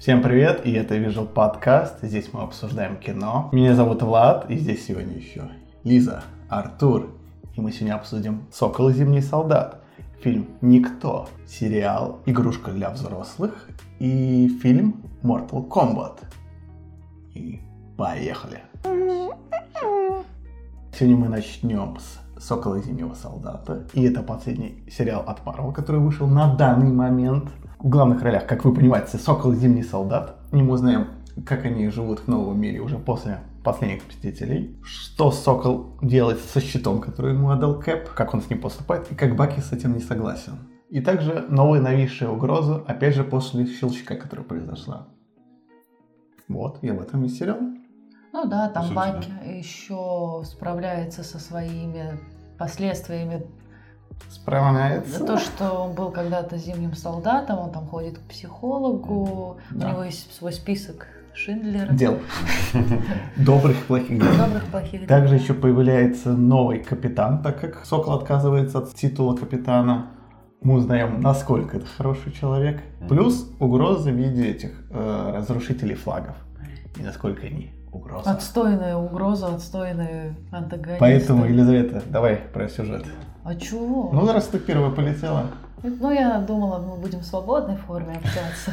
Всем привет, и это Visual подкаст. Здесь мы обсуждаем кино. Меня зовут Влад, и здесь сегодня еще Лиза, Артур. И мы сегодня обсудим «Сокол и зимний солдат», фильм «Никто», сериал «Игрушка для взрослых» и фильм «Mortal Kombat». И поехали! Сегодня мы начнем с «Сокола и зимнего солдата». И это последний сериал от Marvel, который вышел на данный момент. В главных ролях, как вы понимаете, Сокол и Зимний Солдат. И мы узнаем, как они живут в новом мире уже после последних Мстителей. Что Сокол делает со щитом, который ему отдал Кэп, как он с ним поступает, и как Баки с этим не согласен. И также новая нависшая угроза, опять же, после щелчка, которая произошла. Вот, и об этом и сериал. Ну да, там Баки еще справляется со своими последствиями. Справляется. За то, что он был когда-то зимним солдатом, он там ходит к психологу, Да. у него есть свой список Шиндлера. Дел. Добрых, плохих дел. Добрых, плохих. Также дел. еще появляется новый капитан, так как Сокол отказывается от титула капитана. Мы узнаем, насколько это хороший человек. Плюс угрозы в виде этих э, разрушителей флагов. И насколько они угроза. Отстойная угроза, отстойные антагонисты. Поэтому, Елизавета, давай про сюжет. А чего? Ну, раз ты первая полетела. Ну, я думала, мы будем в свободной форме общаться.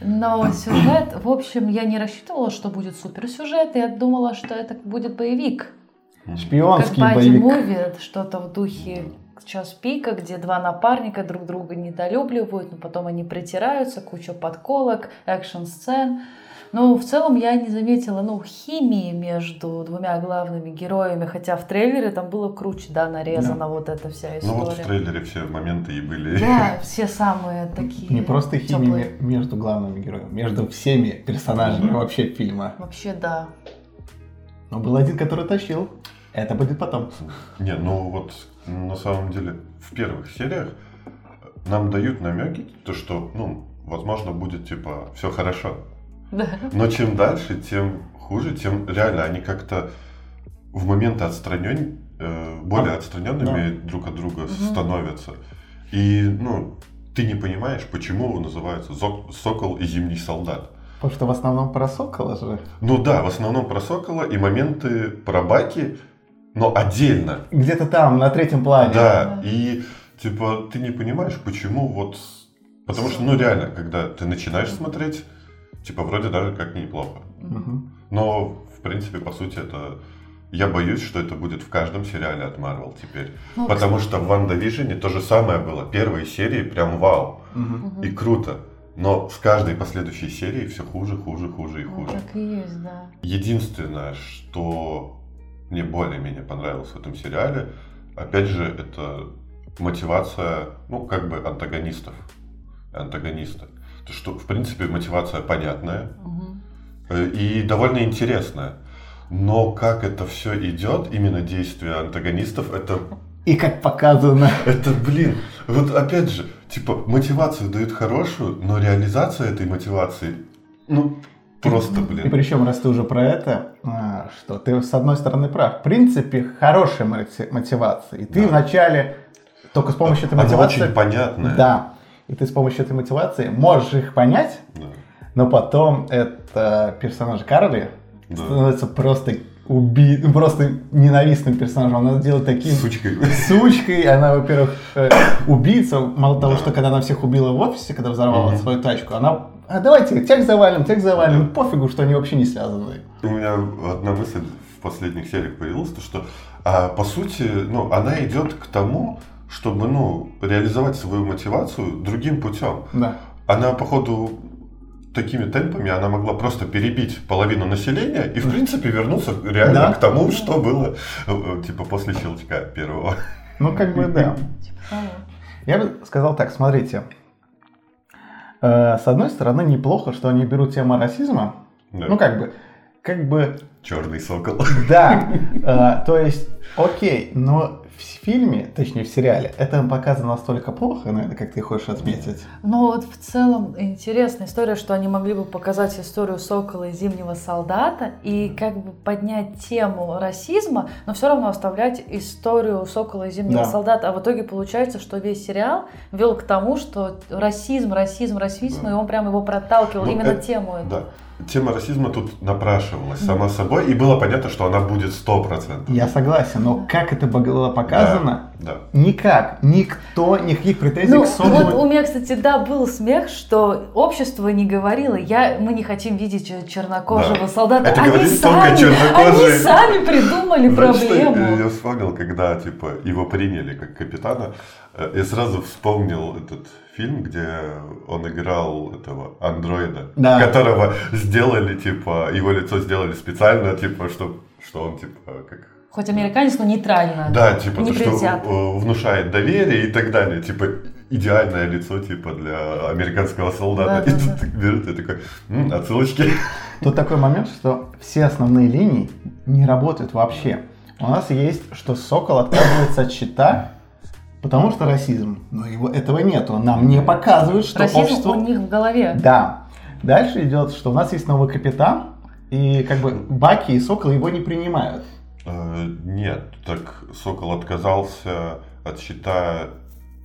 Но сюжет, в общем, я не рассчитывала, что будет суперсюжет. Я думала, что это будет боевик. Как Шпионский Бади боевик. Муви, что-то в духе час пика, где два напарника друг друга недолюбливают, но потом они притираются, куча подколок, экшн-сцен. Но в целом я не заметила, ну, химии между двумя главными героями, хотя в трейлере там было круче, да, нарезана вот эта вся Ну вот в история. трейлере все моменты и были. Да, все самые такие Не просто химия между главными героями, между всеми персонажами Мгм. вообще фильма. Вообще, да. Но был один, который тащил. Это будет потом. Не, ну вот на самом деле в первых сериях нам дают намеки, то что, ну, возможно, будет типа все хорошо. Да. Но чем дальше, тем хуже, тем реально они как-то в моменты отстранен, э, более А, отстраненными друг от друга становятся. И, ну, ты не понимаешь, почему его называется Зок- Сокол и Зимний солдат. Потому что в основном про Сокола же. Ну да, в основном про Сокола и моменты про Баки, но отдельно. Где-то там, на третьем плане. Да, и типа ты не понимаешь, почему вот... Потому что, ну реально, когда ты начинаешь смотреть, типа вроде даже как неплохо. Мгм. Но, в принципе, по сути, это... Я боюсь, что это будет в каждом сериале от Marvel теперь. Ну, Потому что в Ванда Вижне то же самое было. Первые серии прям вау. Мгм. И круто. Но с каждой последующей серией все хуже, хуже, хуже и Ну, хуже. так и есть, да. Единственное, что мне более-менее понравилось в этом сериале, опять же, это мотивация, ну, как бы антагонистов, антагониста. То, что, в принципе, мотивация понятная э, и довольно интересная. Но как это все идет, именно действия антагонистов, это, И как показано. это, блин, вот опять же, типа, мотивацию дают хорошую, но реализация этой мотивации, ну, просто, И блин. причем, раз ты уже про это, а, что ты с одной стороны прав. В принципе, хорошая моти- мотивация. И ты Да. вначале только с помощью этой Она мотивации... очень понятная. Да. И ты с помощью этой мотивации можешь их понять, Да. но потом это персонаж Карли Да. становится просто уби... просто ненавистным персонажем. Она делает таким Сучкой. сучкой. Она, во-первых, э, убийца. Мало того, Да. что когда она всех убила в офисе, когда взорвала Мгм. свою тачку, она... А давайте, тех завалим, тех завалим. Пофигу, что они вообще не связаны. У меня одна мысль в последних сериях появилась, то что, а, по сути, ну, она идет к тому, чтобы, ну, реализовать свою мотивацию другим путем. Да. Она, походу, такими темпами она могла просто перебить половину населения и, в принципе, вернуться реально Да. к тому, что было, э, э, типа, после щелчка первого. Ну, как бы, да. Типа. Я бы сказал так, смотрите. Э, С одной стороны, неплохо, что они берут тему расизма. Да. Ну, как бы, как бы Черный сокол. Да, то есть, окей, но в фильме, точнее в сериале, это показано настолько плохо, наверное, как ты хочешь отметить. Но вот в целом интересная история, что они могли бы показать историю Сокола и Зимнего Солдата и как бы поднять тему расизма, но все равно оставлять историю Сокола и Зимнего Да. Солдата. А в итоге получается, что весь сериал вел к тому, что расизм, расизм, расизм, Да. и он прям его проталкивал, Ну, именно это- тему эту. Да. Тема расизма тут напрашивалась сама собой, и было понятно, что она будет 100%. Я согласен, но как это было показано, Да. никак, никто, никаких претензий Ну, к Соколу. вот у меня, кстати, да, был смех, что общество не говорило, я, мы не хотим видеть чер- чернокожего Да. солдата. Это они сами, чернокожие. Они сами придумали Знаешь, что проблему. я вспомнил, когда типа его приняли как капитана, э, я сразу вспомнил этот фильм, где он играл этого андроида, Да. которого сделали, типа, его лицо сделали специально, типа, что, что он, типа, как... Хоть американец, но нейтрально. Да, типа, Не то, что э, внушает доверие и так далее. Типа, идеальное лицо, типа, для американского солдата. Да, и да, тут да. берут и такой, «М, отсылочки. Тут такой момент, что все основные линии не работают вообще. У нас есть, что Сокол отказывается от щита, потому что расизм. Но его, этого нету. Нам не показывают, что Расизм общество... у них в голове. Да. Дальше идет, что у нас есть новый капитан, и как бы Баки и Сокол его не принимают. Э, Нет, так Сокол отказался от щита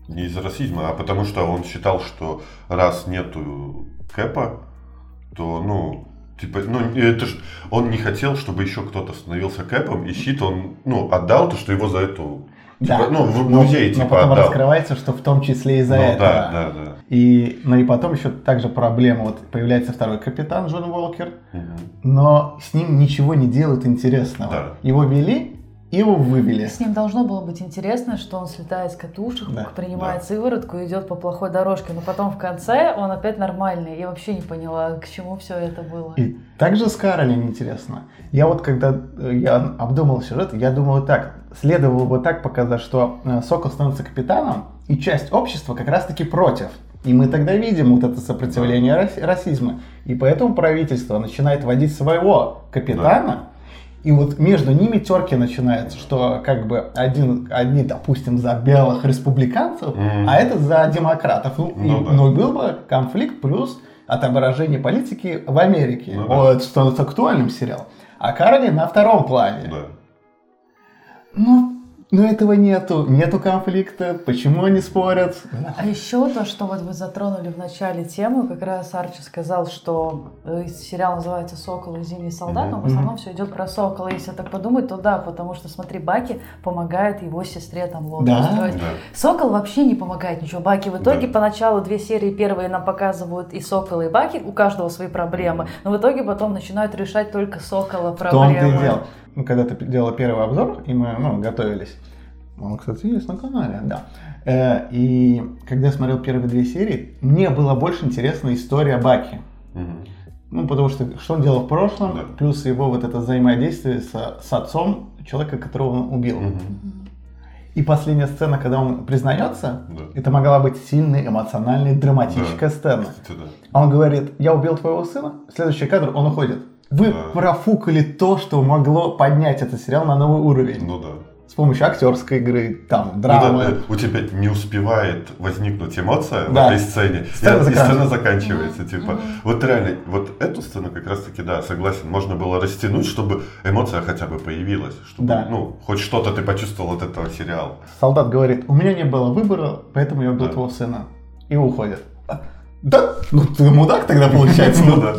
не из-за расизма, а потому что он считал, что раз нету Кэпа, то, ну, типа, ну, это ж, он не хотел, чтобы еще кто-то становился Кэпом, и щит он, ну, отдал то, что его за эту, типа, ну, в но- музей, но типа, потом отдал. раскрывается, что в том числе из-за Ну, этого. да, да, да. И, ну и потом еще также проблема, вот появляется второй капитан Джон Уолкер, Мгм. но с ним ничего не делают интересного. Да. Его вели, и его вывели. С ним должно было быть интересно, что он слетает с катушек, Да, принимает да. сыворотку и идет по плохой дорожке. Но потом в конце он опять нормальный. Я вообще не поняла, к чему все это было. И также с Каролин интересно. Я вот когда э, я обдумал сюжет, я думал так, следовало бы так показать, что э, Сокол становится капитаном, и часть общества как раз-таки против. И мы тогда видим вот это сопротивление рас- расизма. И поэтому правительство начинает вводить своего капитана, и вот между ними терки начинаются, что как бы один, одни, допустим, за белых республиканцев, Мгм. а этот за демократов. Ну, и- Ну да. ну, был бы конфликт плюс отображение политики в Америке. Ну да. вот, становится актуальным сериал. А Каролин на втором плане. Да. Ну, но этого нету. Нету конфликта. Почему они спорят? А еще то, что вот вы затронули в начале тему, как раз Арчи сказал, что э, сериал называется «Сокол и зимний солдат», но в основном все идет про Сокола. Если так подумать, то да, потому что, смотри, Баки помогает его сестре там лодку Да. строить. Да. Сокол вообще не помогает ничего. Баки в итоге Да. поначалу две серии первые нам показывают и Сокола, и Баки, у каждого свои проблемы, но в итоге потом начинают решать только Сокола В том-то и проблемы. дело. Ну, когда ты делал первый обзор, и мы ну, готовились, он, кстати, есть на канале, да. Э, и когда я смотрел первые две серии, мне было больше интересна история Баки. Мгм. Ну, потому что что он делал в прошлом, Да. плюс его вот это взаимодействие со- с, отцом человека, которого он убил. Мгм. И последняя сцена, когда он признается, Да. это могла быть сильной, эмоциональной, драматическая сцена. Кстати, да. А он говорит, я убил твоего сына. Следующий кадр, он уходит. Вы Да. профукали то, что могло поднять этот сериал на новый уровень. Ну да. С помощью актерской игры, там, Ну драмы. да, э, у тебя не успевает возникнуть эмоция Да. в этой сцене, Сцена и, и заканчивается. сцена заканчивается. Типа, Мгм. вот реально, вот эту сцену как раз таки, да, согласен, можно было растянуть, чтобы эмоция хотя бы появилась, чтобы, Да. ну, хоть что-то ты почувствовал от этого сериала. Солдат говорит, у меня не было выбора, поэтому я убил Да. твоего сына. И уходит. Да? Ну ты мудак тогда получается. Ну да.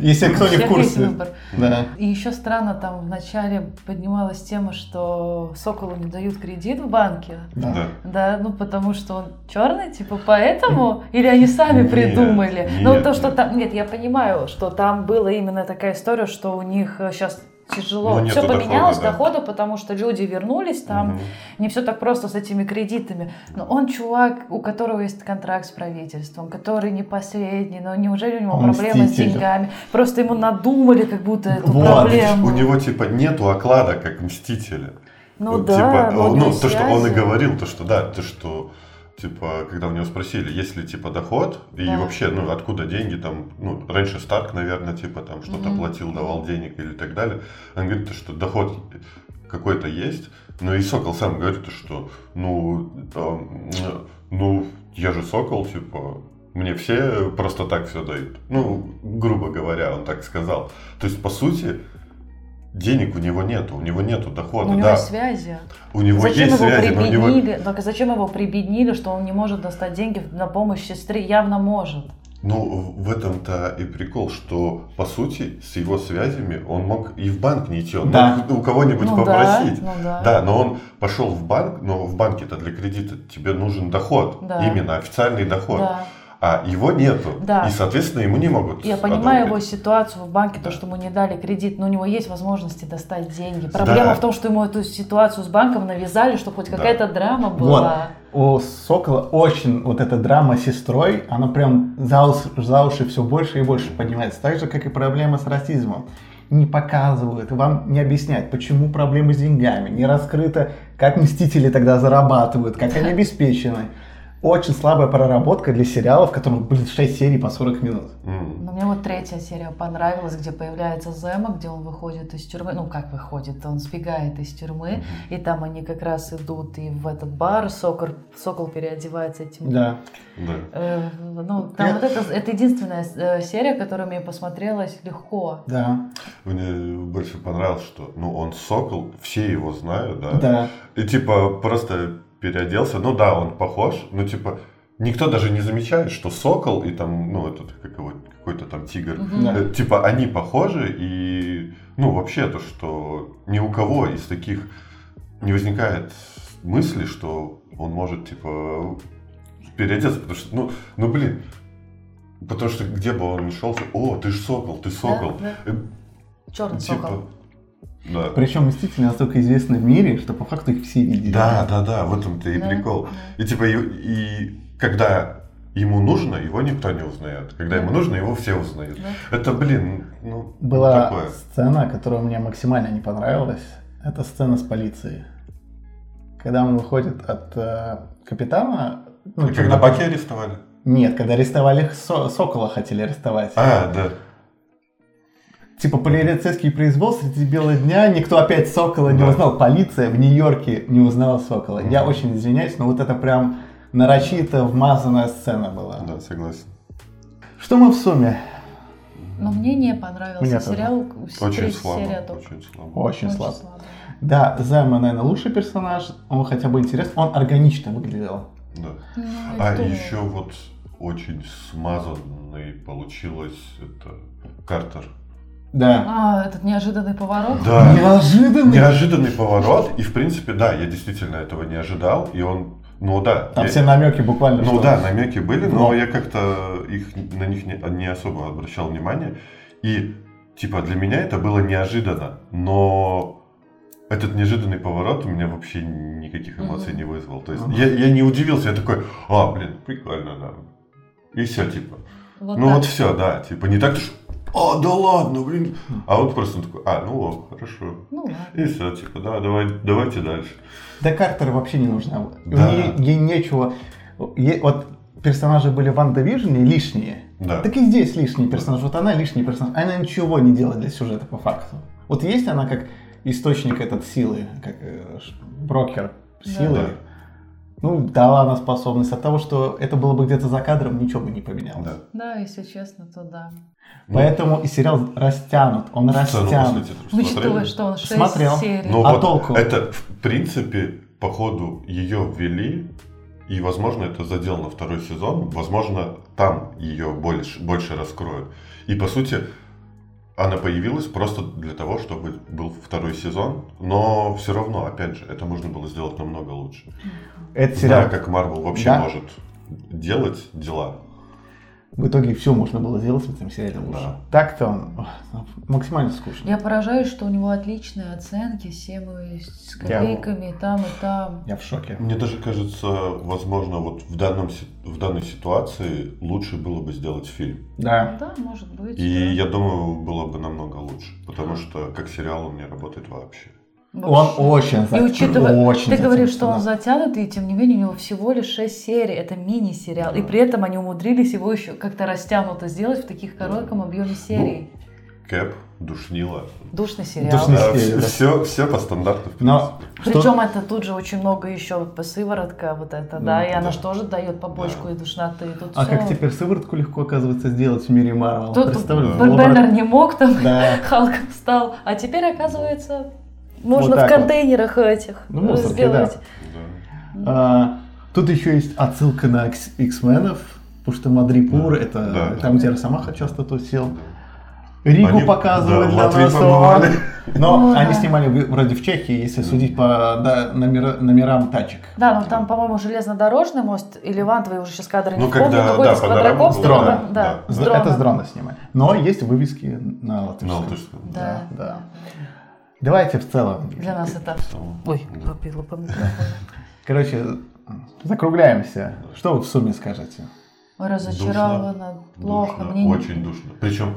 Если кто не в курсе. выбор. Да. И еще странно, там вначале поднималась тема, что Соколу не дают кредит в банке. Да. Да. Да, ну потому что он черный, типа поэтому? Или они сами Нет, придумали? ну нет, то, что нет. там, нет, я понимаю, что там была именно такая история, что у них сейчас тяжело. Ну, все поменялось, дохода, да. дохода, потому что люди вернулись, там Мгм. не все так просто с этими кредитами. Но он чувак, у которого есть контракт с правительством, который не последний, но неужели у него Он проблемы с мститель. деньгами? Просто ему надумали как будто эту Вот, проблему. У него типа нету оклада, как мстителя. Ну Вот, да, типа, ну, то, что он и говорил, то, что да, то, что типа, когда у него спросили, есть ли типа доход, и Да. вообще, ну, откуда деньги, там, ну, раньше Старк, наверное, типа, там, что-то Мгм. платил, давал денег или так далее. Он говорит, то, что доход какой-то есть, но и Сокол сам говорит, что, ну, там, ну, я же Сокол, типа, мне все просто так все дают. Ну, грубо говоря, он так сказал. То есть, по сути, денег у него нету, у него нету дохода. У него да. есть связи. У него зачем есть его связи, но у него... прибеднили? Только зачем его прибеднили, что он не может достать деньги на помощь сестре? Явно может. Ну, в этом-то и прикол, что, по сути, с его связями он мог и в банк не идти, он Да. мог у кого-нибудь Ну попросить. да, ну да. Да, но он пошел в банк, но в банке-то для кредита тебе нужен доход, Да. именно официальный доход. Да. А его нету. Да. И, соответственно, ему не могут. Я понимаю его ситуацию в банке, то, Да. что ему не дали кредит, но у него есть возможности достать деньги. Проблема Да. в том, что ему эту ситуацию с банком навязали, чтобы хоть Да. какая-то драма Вот. была. У Сокола очень вот эта драма с сестрой, она прям за уши, за уши все больше и больше поднимается. Так же, как и проблема с расизмом. Не показывают, вам не объясняют, почему проблемы с деньгами, не раскрыто, как мстители тогда зарабатывают, как они обеспечены. Очень слабая проработка для сериала, в котором, блин, 6 серий по 40 минут. М. Но мне вот третья серия понравилась, где появляется Зема, где он выходит из тюрьмы. Ну, как выходит, он сбегает из тюрьмы, и там они как раз идут и в этот бар, Сокол, Сокол переодевается этим Да. Да. Э, ну, там Я- вот это, это единственная э, серия, которая мне посмотрелась легко. Да. Мне больше понравилось, что ну, он сокол, все его знают, да? Да. И типа просто переоделся. Ну да, он похож, но типа никто даже не замечает, что сокол и там, ну, этот как его, какой-то там тигр. Мгм. Да. Э, Типа они похожи и, ну, вообще то, что ни у кого из таких не возникает мысли, что он может, типа, переодеться, потому что, ну, ну, блин, потому что где бы он ни шел, о, ты ж сокол, ты сокол. Да, Э, Черный Типа, Сокол. Да. Причем Мстители настолько известны в мире, что по факту их все видели. Да, да, да, в этом-то и Да, прикол. И типа, и, и когда ему нужно, его никто не узнает. Когда ему нужно, его все узнают. Да. Это, блин, ну, Была такое. сцена, которая мне максимально не понравилась. Это сцена с полицией. Когда он выходит от э, капитана... ну, Когда чернокожего- Баки арестовали? Нет, когда арестовали Со- Сокола, хотели арестовать. А, да. Типа полицейский произвол среди бела дня, никто опять Сокола не Да. узнал. Полиция в Нью-Йорке не узнала Сокола. Я очень извиняюсь, но вот это прям нарочито вмазанная сцена была. Да, согласен. Что мы в сумме? Но мне не понравился Мне тоже. сериал. Очень слабо. серия только. Очень слабо. Очень, слабо. Да, Займа, наверное, лучший персонаж. Он хотя бы интересный. Он органично выглядел. Да. Ну, А это- еще вот очень смазанный получилось это Картер. Да. А, этот неожиданный поворот. Да. Неожиданный. Неожиданный поворот. И в принципе, да, я действительно этого не ожидал. И он, ну да. Там я- все намеки буквально. Ну да, намеки были, но Но. я как-то их на них не, не особо обращал внимание. И типа для меня это было неожиданно, но этот неожиданный поворот у меня вообще никаких эмоций не вызвал. То есть я, я не удивился, я такой, а, блин, прикольно, да. И все, типа. Вот ну так. вот все, да, типа не так, что, а, да ладно, блин. А вот просто такой, а, ну ок, хорошо. Ну ладно. И все, типа, да, давай, давайте дальше. Да Картер вообще не нужна. Да. Ей, ей нечего. Е- вот персонажи были в Ван Вижне лишние. Да. Так и здесь лишний персонаж. Вот она лишний персонаж. Она ничего не делает для сюжета по факту. Вот есть она как источник этот силы, как э, брокер силы. Да. Ну, дала она способность. От того, что это было бы где-то за кадром, ничего бы не поменялось. Да. Да, если честно, то да. Ну, Поэтому и сериал растянут. Он растянут. Учитывая, что он 6 Смотрел. серий. Ну А вот, толку? это, в принципе, по ходу ее ввели, и, возможно, это задел на второй сезон, возможно, там ее больше, больше раскроют. И, по сути, она появилась просто для того, чтобы был второй сезон, но все равно, опять же, это можно было сделать намного лучше. Зная, сериал как Марвел вообще Да. может делать дела. В итоге все можно было сделать в этом сериале лучше. Да. Так-то он максимально скучно. Я поражаюсь, что у него отличные оценки, 7 с Я- копейками, и там и там. Я в шоке. Мне даже кажется, возможно, вот в, данном, в данной ситуации лучше было бы сделать фильм. Да. Да, может быть. И да. я думаю, было бы намного лучше, потому что как сериал он не работает вообще. Он очень И затянут. учитывая, очень ты говоришь, затянут, что он да. затянутый, и тем не менее у него всего лишь 6 серий, это мини-сериал, и Да. при этом они умудрились его еще как-то растянуто сделать в таких коротком объеме серий. Кэп, Душнила. Душный сериал. Душный А, сериал, да. все, все по стандарту. в Но что- Причем это тут же очень много еще по сыворотка вот это, да, Да. и она Да. же тоже дает побочку Да. и душноты. и Тут А всё. как теперь сыворотку легко, оказывается, сделать в мире Марвел? Тут Бен Беннер лабора- не мог там, Да. Халк встал, а теперь оказывается можно Вот в так вот. контейнерах этих Ну, мусорки, сделать. Да. А, Тут еще есть отсылка на X-менов, потому что Мадрипур Да, это да. там, где Росомаха часто тусил. Ригу Они- показывали да, для Латвии нас. побывали. Но Ну, они да. снимали вроде в Чехии, если судить по да, номера- номерам тачек. Да, ну там, по-моему, железнодорожный мост или вантовый, уже сейчас кадры не Ну, помню, когда, какой-то да, с было, да, да, да, да. с дроном. Это с дрона снимали. Но есть вывески на латышском. На латышском. Да, Да, да. Да. Давайте в целом. Для нас это... Ой, попила по микрофону. Короче, закругляемся. Что вы в сумме скажете? Разочарована, плохо. Душно, Мне не- очень душно. Причем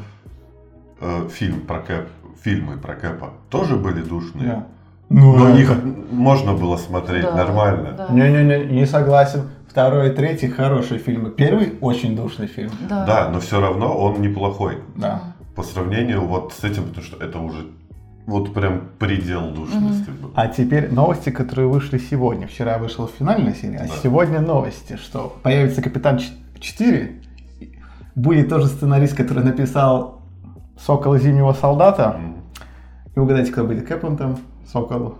э, фильм про Кэп, фильмы про Кэпа тоже были душные. Да. Ну, Но это- их можно было смотреть Да, нормально. да. Не-не-не, не согласен. Второй и третий хорошие фильмы. Первый очень душный фильм. Да. Да, но все равно он неплохой. Да. По сравнению вот с этим, потому что это уже вот прям предел душности был. А теперь новости, которые вышли сегодня. Вчера вышла финальная серия, а Да. сегодня новости, что появится Капитан Ч- 4. Будет тоже сценарист, который написал Сокола Зимнего Солдата. М. И угадайте, кто будет Кэпом там? Сокол.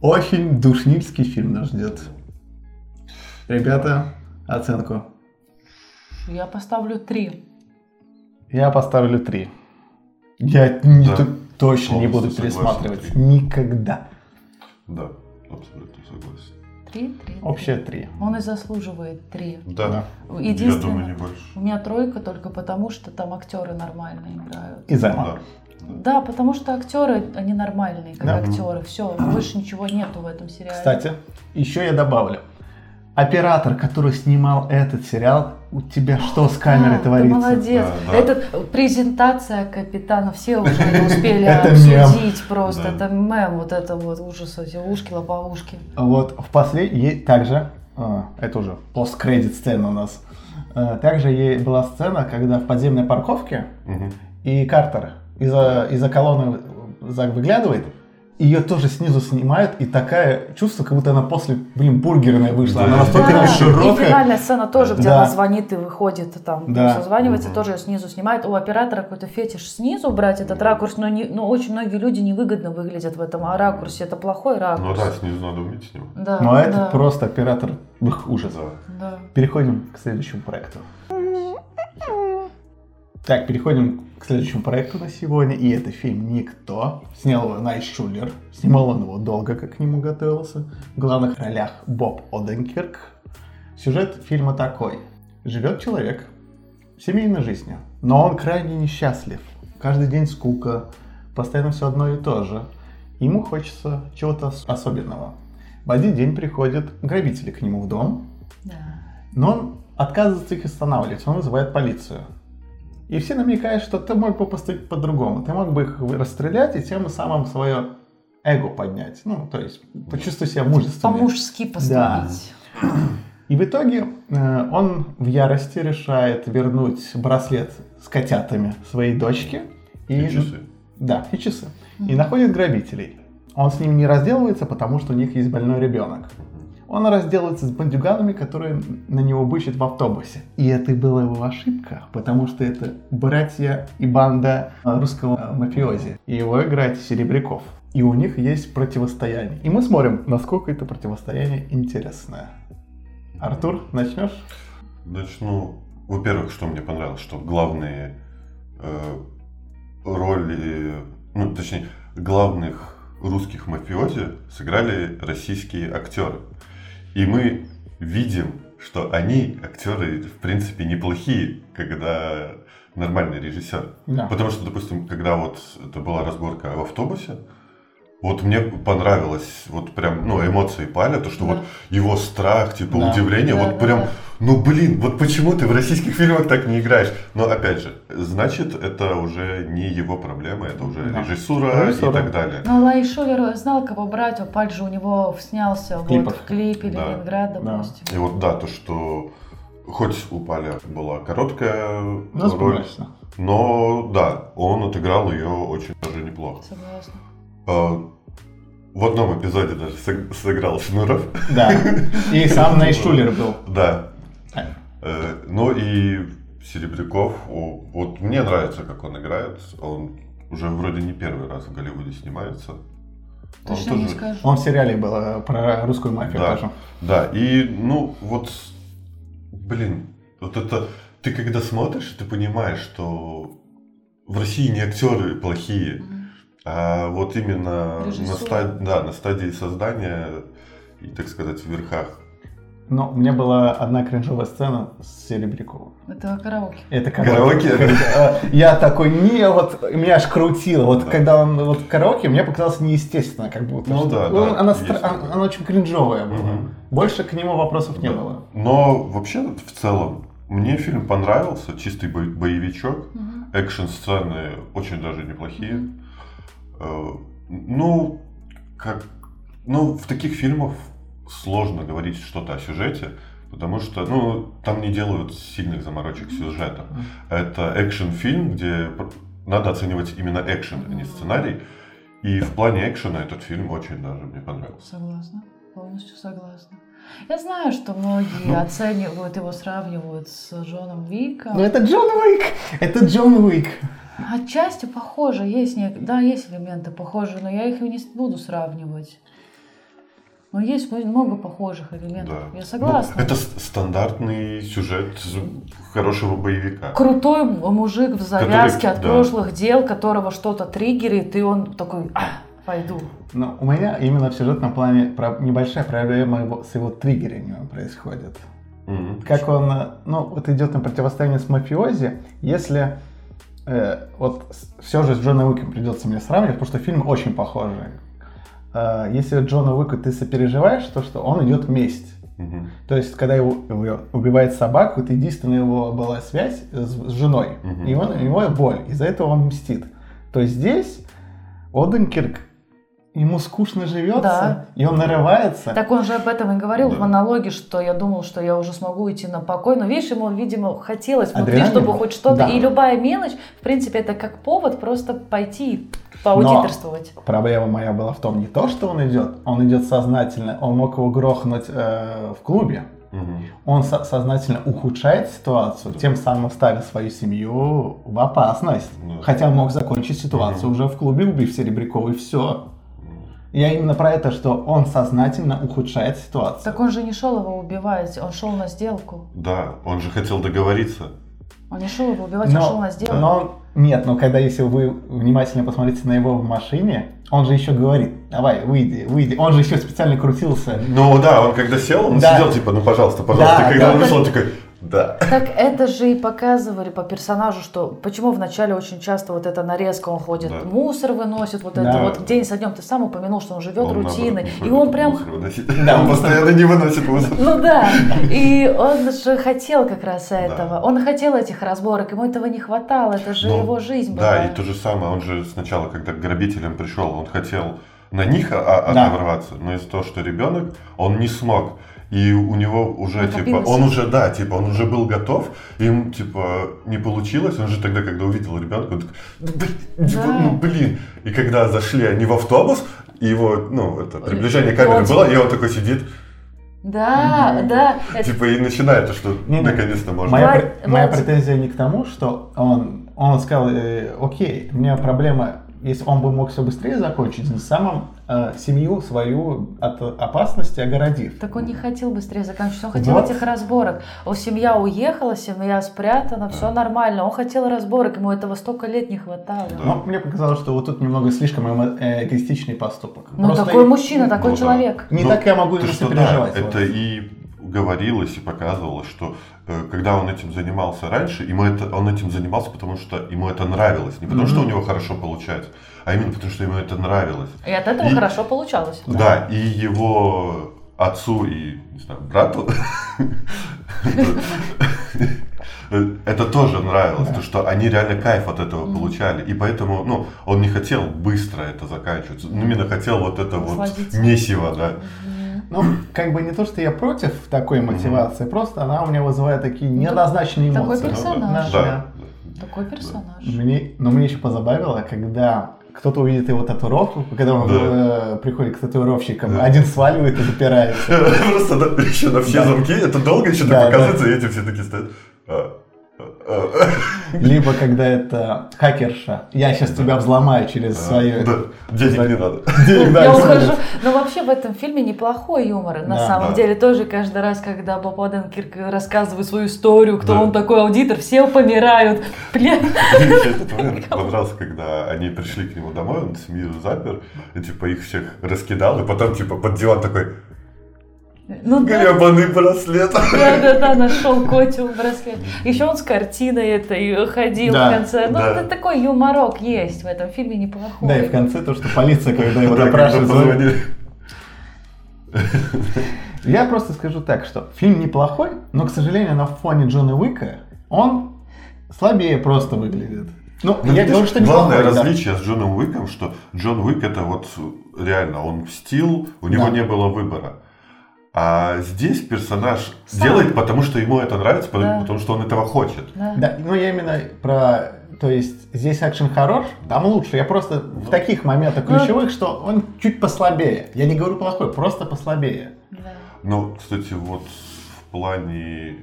Очень душнильский фильм нас ждет. Ребята, оценку. Я поставлю три. Я поставлю 3. Я не- Да. т- точно не буду пересматривать. согласен, три. Никогда. Да, абсолютно согласен. Три, три. Общее 3. Он и заслуживает три. Да, Да. я Единственное, думаю, не больше. у меня тройка только потому, что там актеры нормально играют. И Займа. Да. да. Да, потому что актеры, они нормальные, как Да. актеры. Все, больше ничего нету в этом сериале. Кстати, еще я добавлю. Оператор, который снимал этот сериал, у тебя что с камерой А, ты творится? молодец. Да, да. Это презентация капитана, все уже не успели Это мем. обсудить просто. Да. Это мем, вот это вот ужас, эти ушки, лопоушки. Вот в последней также, а, это уже посткредит сцена у нас. а, Также ей была сцена, когда в подземной парковке и Картер из-за из колонны за- выглядывает, ее тоже снизу снимают, и такая чувство, как будто она после, блин, бургерная вышла. Да. Она настолько Да, не и широкая. финальная сцена тоже, где Да. она звонит и выходит там, Да. созванивается, Мгм. тоже ее снизу снимает. У оператора какой-то фетиш снизу брать этот ракурс, но, не- но очень многие люди невыгодно выглядят в этом ракурсе. Это плохой Ну ракурс. да, снизу надо уметь снимать. Да, Но это да, просто оператор ух, ужас. Да. да. Переходим к следующему проекту. Так, переходим к следующему проекту на сегодня. И это фильм «Никто». Снял его Найт Шулер. Снимал он его долго, как к нему готовился. В главных ролях Боб Оденкирк. Сюжет фильма такой. Живет человек семейной жизнью, но он крайне несчастлив. Каждый день скука, постоянно все одно и то же. Ему хочется чего-то ос- особенного. В один день приходят грабители к нему в дом, да. но он отказывается их останавливать, он вызывает полицию. И все намекают, что ты мог бы поступить по-другому. Ты мог бы их расстрелять и тем самым свое эго поднять. Ну, то есть, почувствуй себя мужественнее. По-мужски поступить. И в итоге э, он в ярости решает вернуть браслет с котятами своей дочке. И часы. Да, и часы. И находит грабителей. Он с ними не разделывается, потому что у них есть больной ребенок. Он разделывается с бандюганами, которые на него бычат в автобусе. И это была его ошибка, потому что это братья и банда э, русского э, мафиози. И его играет Серебряков. И у них есть противостояние. И мы смотрим, насколько это противостояние интересное. Артур, начнешь? Начну. Во-первых, что мне понравилось, что главные э, роли, ну, точнее, главных русских мафиози сыграли российские актеры. И мы видим, что они, актеры, в принципе, неплохие, когда нормальный режиссер. Да. Потому что, допустим, когда вот это была разборка в автобусе, вот мне понравилось, вот прям, ну, эмоции пали, то, что Да. вот его страх, типа, Да. удивление, Да, вот да, прям, да. ну, блин, вот почему ты в российских фильмах так не играешь? Но, опять же, значит, это уже не его проблема, это уже Да. режиссура, Режиссура. и так далее. Но Лай Шулер знал, кого брать, он пальцы у него снялся вот, клипах. в клипе Да. Ленинград, Да. допустим. И вот, да, то, что хоть у Паля была короткая Ну, роль, но да, он отыграл ее очень даже неплохо. Согласна. А, В одном эпизоде даже сыг- сыграл Шнуров. Да. И сам Найшулер был. Да. Э, Ну и Серебряков, вот мне нравится, как он играет. Он уже вроде не первый раз в Голливуде снимается. Он Точно не тоже- скажу. Он в сериале был э, про русскую мафию Да. тоже. Да, и ну вот, блин, вот это, ты когда смотришь, ты понимаешь, что в России не актеры плохие, Мгм. А вот именно на, Режиссура. ста- да, на стадии создания и, так сказать, в верхах. Но у меня была одна кринжовая сцена с Серебряковым. Это караоке. Это Караоке? Когда, э, Я такой, не, вот меня аж крутило. Вот Да. когда он вот караоке, мне показалось неестественно, как будто. Ну что- да, ну, да, она, стра- она- она очень кринжовая была. Мгм. Больше к нему вопросов не Да. было. Но вообще в целом мне фильм понравился, чистый бо- боевичок, Мгм. экшн-сцены очень даже неплохие. Э, Ну, как, ну, в таких фильмах сложно говорить что-то о сюжете, потому что, ну, там не делают сильных заморочек сюжета. Это экшн-фильм, где надо оценивать именно экшен, а не сценарий. И в плане экшена этот фильм очень даже мне понравился. Согласна. Полностью согласна. Я знаю, что многие Ну. оценивают его, сравнивают с Джоном Виком. Но это Джон Уик! Это Джон Уик! Отчасти похоже, есть не... да, есть элементы похожие, но я их не буду сравнивать. Но есть много похожих элементов. Да. Я согласна. Ну, это стандартный сюжет хорошего боевика. Крутой мужик в завязке Который- от да. прошлых дел, которого что-то триггерит, и он такой, а, пойду. Но у меня именно в сюжетном плане про- небольшая проблема его- с его триггерением происходит. Мгм. как он, э, ну, вот идет на противостояние с мафиози, если э, вот все же с Джоном Уиком придется мне сравнивать, потому что фильм очень похожий. Э, если Джона Уику ты сопереживаешь, то что он идет месть. Мгм. То есть, когда его, его убивает собаку, это единственная его была связь с, с женой. Мгм. И он, у него боль. Из-за этого он мстит. То есть здесь Оденкирк, ему скучно живется, Да. и он нарывается. Так он же об этом и говорил Да. в монологе, что я думал, что я уже смогу идти на покой. Но видишь, ему, видимо, хотелось внутри, Адреналин чтобы хоть что-то. Да. И любая мелочь, в принципе, это как повод просто пойти Но- поаудиторствовать. Проблема моя была в том, не то, что он идет, он идет сознательно, он мог его грохнуть э, в клубе, Мгм. он со- сознательно ухудшает ситуацию, тем самым ставя свою семью в опасность. Да. Хотя мог закончить ситуацию Мгм. уже в клубе, убив Серебрякова, и все. Я именно про это, что он сознательно ухудшает ситуацию. Так он же не шел его убивать, он шел на сделку. Да, он же хотел договориться. Он не шел его убивать, он шел на сделку. но нет, но когда если вы внимательно посмотрите на его в машине, он же еще говорит, давай, выйди, выйди. Он же еще специально крутился. Ну да, он когда сел, он Да. сидел типа, ну пожалуйста, пожалуйста. Да, И когда да. он вышел, он такой, да. Так это же и показывали по персонажу, что почему вначале очень часто вот эта нарезка, он ходит, Да. мусор выносит, вот Да. это вот день со днем. Ты сам упомянул, что он живет Он, рутиной. И он прям. Да, он постоянно не выносит мусор. Ну да, и он же хотел как раз этого. Он хотел этих разборок, ему этого не хватало, это же Ну, его жизнь была. Да, и то же самое, он же сначала, когда к грабителям пришел, он хотел на них а- а- Да. оторваться, но из-за того, что ребенок, он не смог. И у него уже, типа, Накопилось. он уже, да, типа, он уже был готов, им, типа, не получилось, он же тогда, когда увидел ребенка, он такой, «Ну, блин, типа, Да. ну, блин. И когда зашли они в автобус, и его, ну, это, приближение камеры он, было, типа, и он такой сидит, Да, Мгм. да. типа, и начинает, что Не-не. наконец-то можно. Моя, моя претензия не к тому, что он, он сказал, э, окей, у меня проблема, если он бы мог все быстрее закончить, но самым э, семью свою от опасности огородив. Так он не хотел быстрее заканчивать, он хотел Вот. этих разборок. У семья уехала, семья спрятана, все нормально. Он хотел разборок, ему этого столько лет не хватало. Да. Но мне показалось, что вот тут немного слишком эмо- э, эгоистичный поступок. Ну Просто такой мужчина, такой Ну да. человек. Не Ну, так я могу что, сопереживать. да, вот. это и говорилось и показывалось, что э, когда он этим занимался раньше, ему это, он этим занимался, потому что ему это нравилось. Не потому, что у него хорошо получается, а именно потому, что ему это нравилось. И от этого И- хорошо получалось. Да, и его отцу и, не знаю, брату это тоже нравилось, то, что они реально кайф от этого получали. И поэтому, ну, он не хотел быстро это заканчивать. Он именно хотел вот это вот месиво, да. Ну, как бы не то, что я против такой мотивации, просто она у меня вызывает такие неоднозначные такой эмоции. персонаж. Да. Такой персонаж. Мне, но мне еще позабавило, когда кто-то увидит его татуировку, когда он Да. э, приходит к татуировщикам, Да. один сваливает и запирается. Просто еще на все замки, это долго еще так показывается, и эти все такие стоят. А, а, а. Либо когда это хакерша, я сейчас тебя взломаю через свою... Да, денег не надо. Денег, да, Я ухожу. Но вообще в этом фильме неплохой юмор. На самом деле тоже каждый раз, когда Боб Оденкирк рассказывает свою историю, кто он такой аудитор, все помирают. Бля. Мне еще этот момент понравился, когда они пришли к нему домой, он семью запер, и типа их всех раскидал, и потом типа под диван такой Ну да. гребаный браслет. Да, да, да, нашел Котю браслет. Еще он с картиной этой ходил Да, в конце. Ну, да. это такой юморок есть в этом фильме неплохой. Да, и в конце то, что полиция, когда его Да, допрашивает, позвонили. Я просто скажу так, что фильм неплохой, но, к сожалению, на фоне Джона Уика он слабее просто выглядит. Ну, Ну, я говорю, что Главное неплохой, да. различие с Джоном Уиком, что Джон Уик это вот реально, он мстил, у него Да. не было выбора. А здесь персонаж Сам. делает, потому что ему это нравится, потому, Да. потому что он этого хочет. Да. Да, ну я именно про... То есть здесь экшен хорош, там лучше. Я просто в таких моментах Ну, ключевых, что он чуть послабее. Я не говорю плохой, просто послабее. Да. Ну, кстати, вот в плане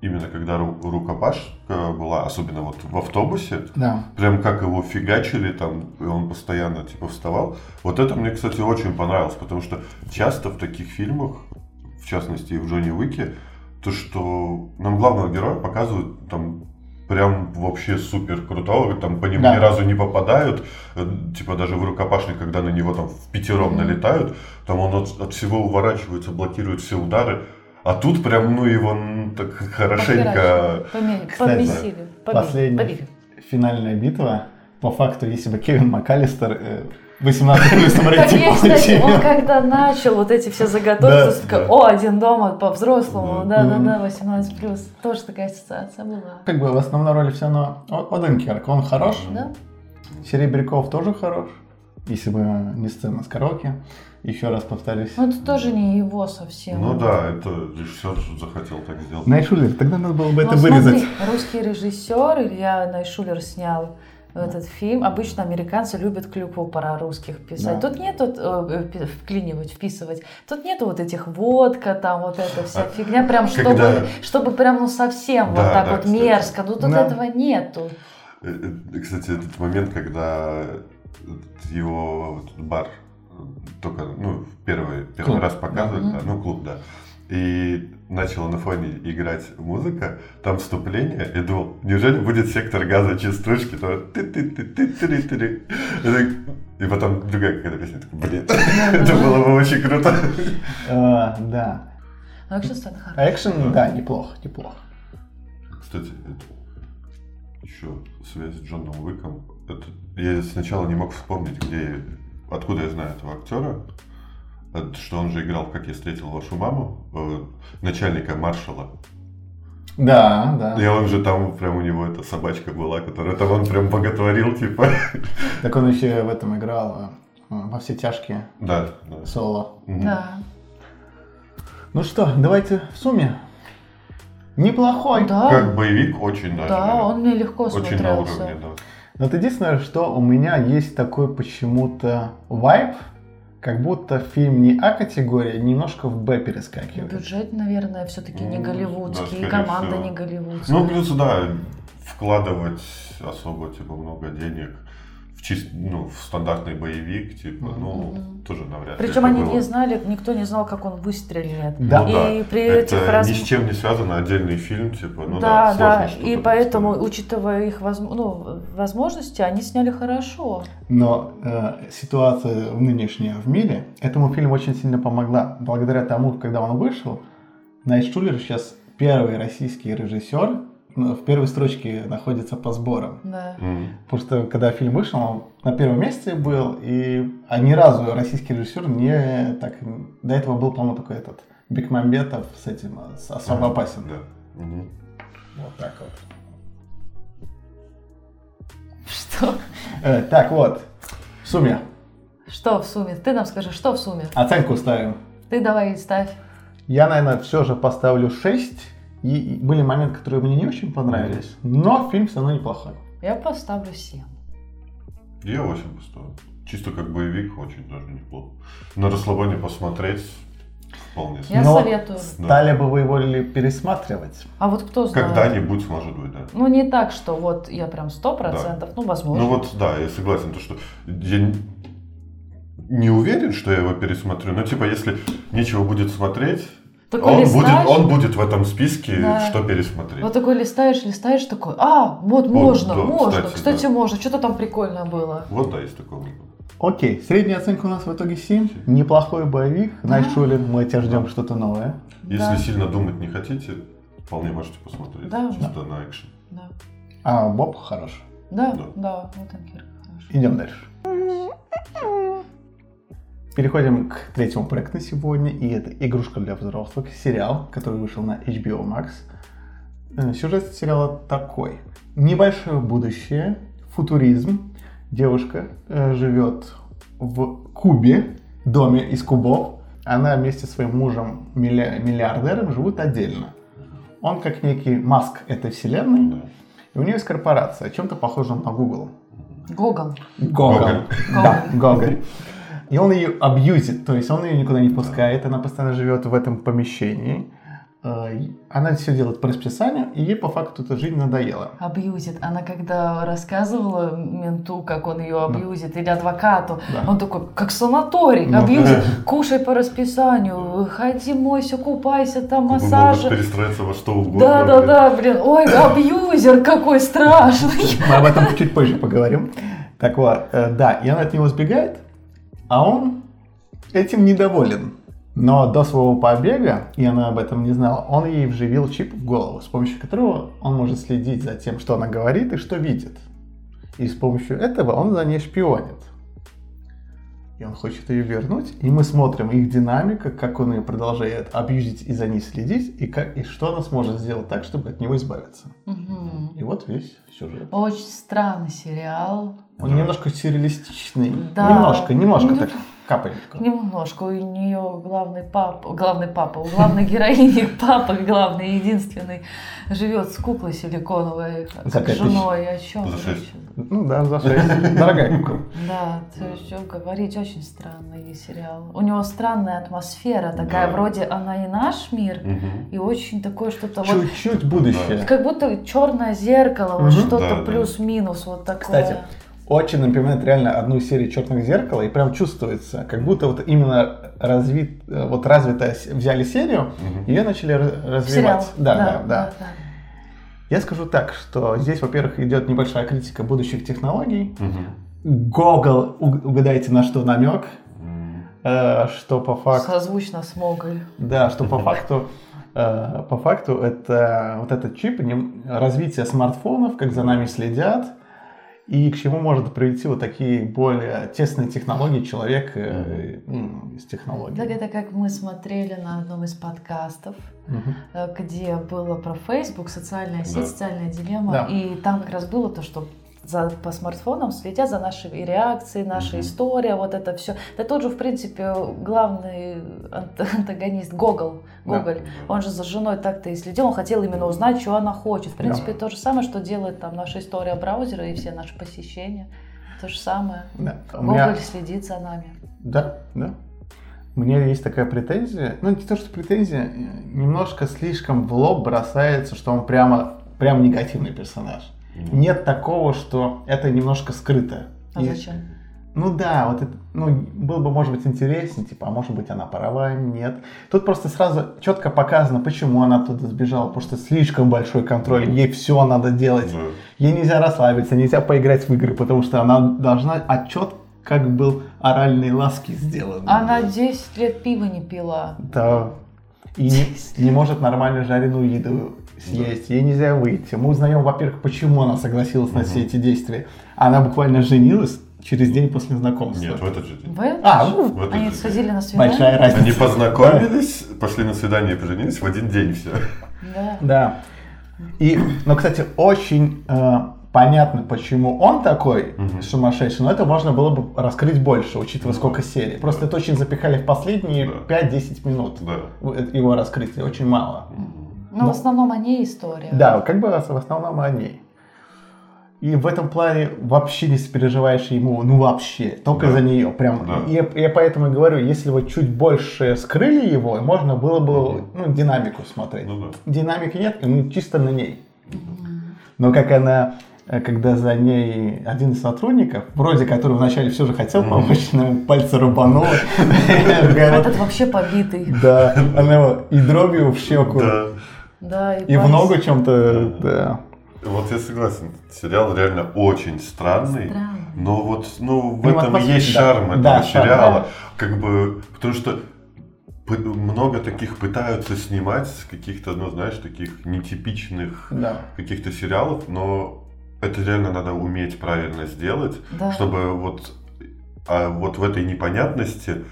именно когда ру- рукопашка была, особенно вот в автобусе, Да. прям как его фигачили там, и он постоянно типа вставал. Вот это мне, кстати, очень понравилось, потому что часто в таких фильмах, в частности и в Джонни Уике, то, что нам главного героя показывают там прям вообще супер крутого, там по нему Да. ни разу не попадают, э, типа даже в рукопашный, когда на него там в пятером налетают, там он от, от всего уворачивается, блокирует все удары, а тут прям, ну его так хорошенько... Кстати, последний. Побили. Финальная битва. По факту, если бы Кевин МакАлистер э, 18 плюсом Так рейтинг мне, кстати, он когда начал вот эти все заготовки, Да, да. о, один дома по-взрослому, Да. да-да-да, 18 плюс. Тоже такая ассоциация была. Как бы в основной роли все равно Оденкерк, он хорош. Да? Серебряков тоже хорош. Если бы не сцена с караоке. Еще раз повторюсь. Ну, это тоже не его совсем. Ну да, это режиссер захотел так сделать. Найшулер, тогда надо было бы Ну, это смотри, вырезать. русский режиссер Илья Найшулер снял этот фильм. Обычно американцы любят клюкву пора русских писать. Да. Тут нету э, пи- вклинивать, вписывать. Тут нету вот этих водка, там вот эта вся А фигня, прям чтобы, когда- чтобы прям ну совсем вот Да, так да, вот кстати. мерзко. Ну тут Да. этого нету. Э, э, Кстати, этот момент, когда его вот этот бар э, только, ну, в первый, первый Клуб. раз показывали, Мгм. да, ну, клуб, да. И начала на фоне играть музыка, там вступление, и думал, неужели будет сектор газа частушки, то ты-ты-ты-ты-ты-ты. И потом другая какая-то песня, блин, это было бы очень круто. А, Да. Ну, экшн сцена хорошая. А экшен, да, неплохо, неплохо. Кстати, еще связь с Джоном Уиком. Это, я сначала не мог вспомнить, где, откуда я знаю этого актера. Это, что он же играл, как я встретил вашу маму, э, начальника маршала. Да, да. И он же там прям у него эта собачка была, которую там он прям боготворил, типа. Так он еще в этом играл э, во все тяжкие Да, да. соло. Мгм. Да. Ну что, давайте в сумме. Неплохой. Да. Как боевик очень даже. Да, он мне легко очень на уровне, смотрелся. да. Но вот единственное, что у меня есть такой почему-то вайб, как будто фильм не А-категория, немножко в Б перескакивает. Бюджет, наверное, все-таки не Ну, голливудский, да, и команда всего. не голливудская. Ну, плюс, да, вкладывать особо, типа, много денег в чист, ну, в стандартный боевик, типа, ну, Мгм. тоже навряд ли. Причем они было. не знали, никто не знал, как он выстрелит. Да. Ну и да, при это этих раз... ни с чем не связано, отдельный фильм, типа, ну да, да, да, и поэтому, учитывая их возм- ну, возможности, они сняли хорошо. Но э, ситуация в нынешняя в мире этому фильму очень сильно помогла. Благодаря тому, когда он вышел, Найт Шулер сейчас первый российский режиссер, ну, в первой строчке находится по сборам. Да. Мгм. Потому что когда фильм вышел, он на первом месте был, и а ни разу российский режиссер не так... До этого был, по-моему, такой этот Бекмамбетов с этим, с особо опасен. Да. Мгм. Вот так вот. Что? Э, так вот, в сумме. Что в сумме? Ты нам скажи, что в сумме? Оценку ставим. Ты давай ставь. Я, наверное, все же поставлю 6. И были моменты, которые мне не очень понравились. Но фильм все равно неплохой. Я поставлю 7. Я 8 поставил. Чисто как боевик, очень даже неплохо. На расслабоне посмотреть вполне. Я Но советую. Стали бы вы его ли пересматривать? А вот кто знает? Когда-нибудь, может быть, да. Ну, не так, что вот я прям сто процентов, ну, возможно. Ну вот, да, я согласен, то, что я не уверен, что я его пересмотрю, но типа, если нечего будет смотреть, Такой он будет, листаешь, он будет в этом списке, Да. что пересмотреть. Вот такой листаешь, листаешь, такой, а, вот можно, да, можно, кстати, кстати, да. можно, что-то там прикольное было. Вот да, есть такое. Окей, средняя оценка у нас в итоге 7. Неплохой боевик. Найшулин, мы тебя ждем что-то новое. Если Да. сильно думать не хотите, вполне можете посмотреть. Да. Чисто на экшен. Да, А Боб хорош. да, Да. да, вот он Кирк, хорошо. Идем дальше. Переходим к третьему проекту на сегодня, и это «Игрушка для взрослых», сериал, который вышел на HBO Max. Э, Сюжет сериала такой. Небольшое будущее, футуризм. Девушка э, живет в кубе, доме из кубов. Она вместе со своим мужем, миллиардером, живут отдельно. Он как некий маск этой вселенной, и у нее есть корпорация, чем-то похожа на Google. Гогол. Гоголь. Да, Гоголь. И он ее абьюзит, то есть он ее никуда не пускает, она постоянно живет в этом помещении. Э, Она все делает по расписанию, и ей по факту эта жизнь надоела. Абьюзит. Она когда рассказывала менту, как он ее абьюзит, или адвокату, Да. он такой, как санаторий, Ну. абьюзит, кушай по расписанию, ходи, мойся, купайся, там могут перестроиться во что угодно. Да, да, да, блин, ой, абьюзер какой страшный. Мы об этом чуть позже поговорим. Так вот, э, да, и она от него сбегает, а он этим недоволен. Но до своего побега, и она об этом не знала, он ей вживил чип в голову, с помощью которого он может следить за тем, что она говорит и что видит. И с помощью этого он за ней шпионит. И он хочет ее вернуть. И мы смотрим их динамика, как он ее продолжает абьюзить и за ней следить, и, как, и что она сможет сделать так, чтобы от него избавиться. Мгм. И вот весь сюжет. Очень странный сериал. Он немножко сюрреалистичный. Да. Немножко, немножко Ну, так капельку. Немножко у нее главный папа, главный папа, у главной героини папа главный, единственный, живет с куклой силиконовой, как женой. О чем За шесть. Ну да, за шесть. Дорогая кукла. Да, то есть что говорить, очень странный сериал. У него странная атмосфера, такая Да. вроде она и наш мир, и очень такое что-то вот Чуть-чуть будущее. как будто черное зеркало, вот что-то да. плюс-минус вот такое. Кстати, очень напоминает реально одну серию Черных зеркала, и прям чувствуется, как будто вот именно развит, э, вот развитая взяли серию, Мгм. ее начали ра- Сериал. развивать. Да, да, да. да. Я скажу так, что здесь, во-первых, идет небольшая критика будущих технологий. Мгм. Google, уг- угадайте, на что намек, э, что по факту... Созвучно с Моголь. Да, что по факту, э, по факту это вот этот чип, развитие смартфонов, как за нами следят, и к чему может привести вот такие более тесные технологии человек э, м, из технологий. Так это как мы смотрели на одном из подкастов, э, где было про Facebook, социальная сеть, Да. социальная дилемма, Да. и там как раз было то, что за, по смартфонам следят за нашей реакцией, наша Мгм. история, вот это все. Да тот же, в принципе, главный ант- антагонист Гогол, Да. Гоголь, он же за женой так-то и следил, он хотел именно узнать, что она хочет. В принципе, то же самое, что делает там наша история браузера и все наши посещения. То же самое. У Гоголь меня- следит за нами. Да, да. У меня есть такая претензия, ну не то, что претензия, э, немножко слишком в лоб бросается, что он прямо, прям негативный персонаж. Нет такого, что это немножко скрыто. А И- зачем? Ну да, вот это, ну, было бы, может быть, интереснее, типа, а может быть, она права, нет. Тут просто сразу четко показано, почему она оттуда сбежала, потому что слишком большой контроль, ей все надо делать. Да. Ей нельзя расслабиться, нельзя поиграть в игры, потому что она должна отчет, как был оральные ласки сделаны. Она 10 лет пива не пила. Да. И не, не может нормально жареную еду съесть, ей нельзя выйти. Мы узнаем, во-первых, почему она согласилась на все эти действия. Она буквально женилась через день после знакомства. Нет, в этот же день. В А, же? ну, в этот Они же сходили на свидание? Большая разница. Они познакомились, пошли на свидание и поженились в один день все. Да. Да. И, но, кстати, очень э, понятно, почему он такой Мгм. сумасшедший, но это можно было бы раскрыть больше, учитывая Ну, сколько серий. Просто это очень запихали в последние Да. 5-10 минут. Да. Его раскрытие очень мало. Ну, в основном о ней история. Да, как бы в основном о ней. И в этом плане вообще не сопереживаешь ему, ну вообще, только Да. за нее. Прям. Да. И Я, я поэтому и говорю, если бы чуть больше скрыли его, можно было бы ну, динамику смотреть. Ну да. Динамики нет, и мы чисто на ней. Но как она, э, когда за ней один из сотрудников, вроде который вначале все же хотел помочь, но ему пальцы рубануло. Говорит, Этот вообще побитый. Да, она его и дробью в щеку, Да. И пальцы. ногу чем-то, да. Вот я согласен, сериал реально очень странный. Странный. Но вот ну, в Ну, этом и есть да. шарм этого Да, шарм, сериала. да. Как бы, потому что много таких пытаются снимать с каких-то, ну, знаешь, таких нетипичных Да. каких-то сериалов, но это реально надо уметь правильно сделать, Да. чтобы вот, а вот в этой непонятности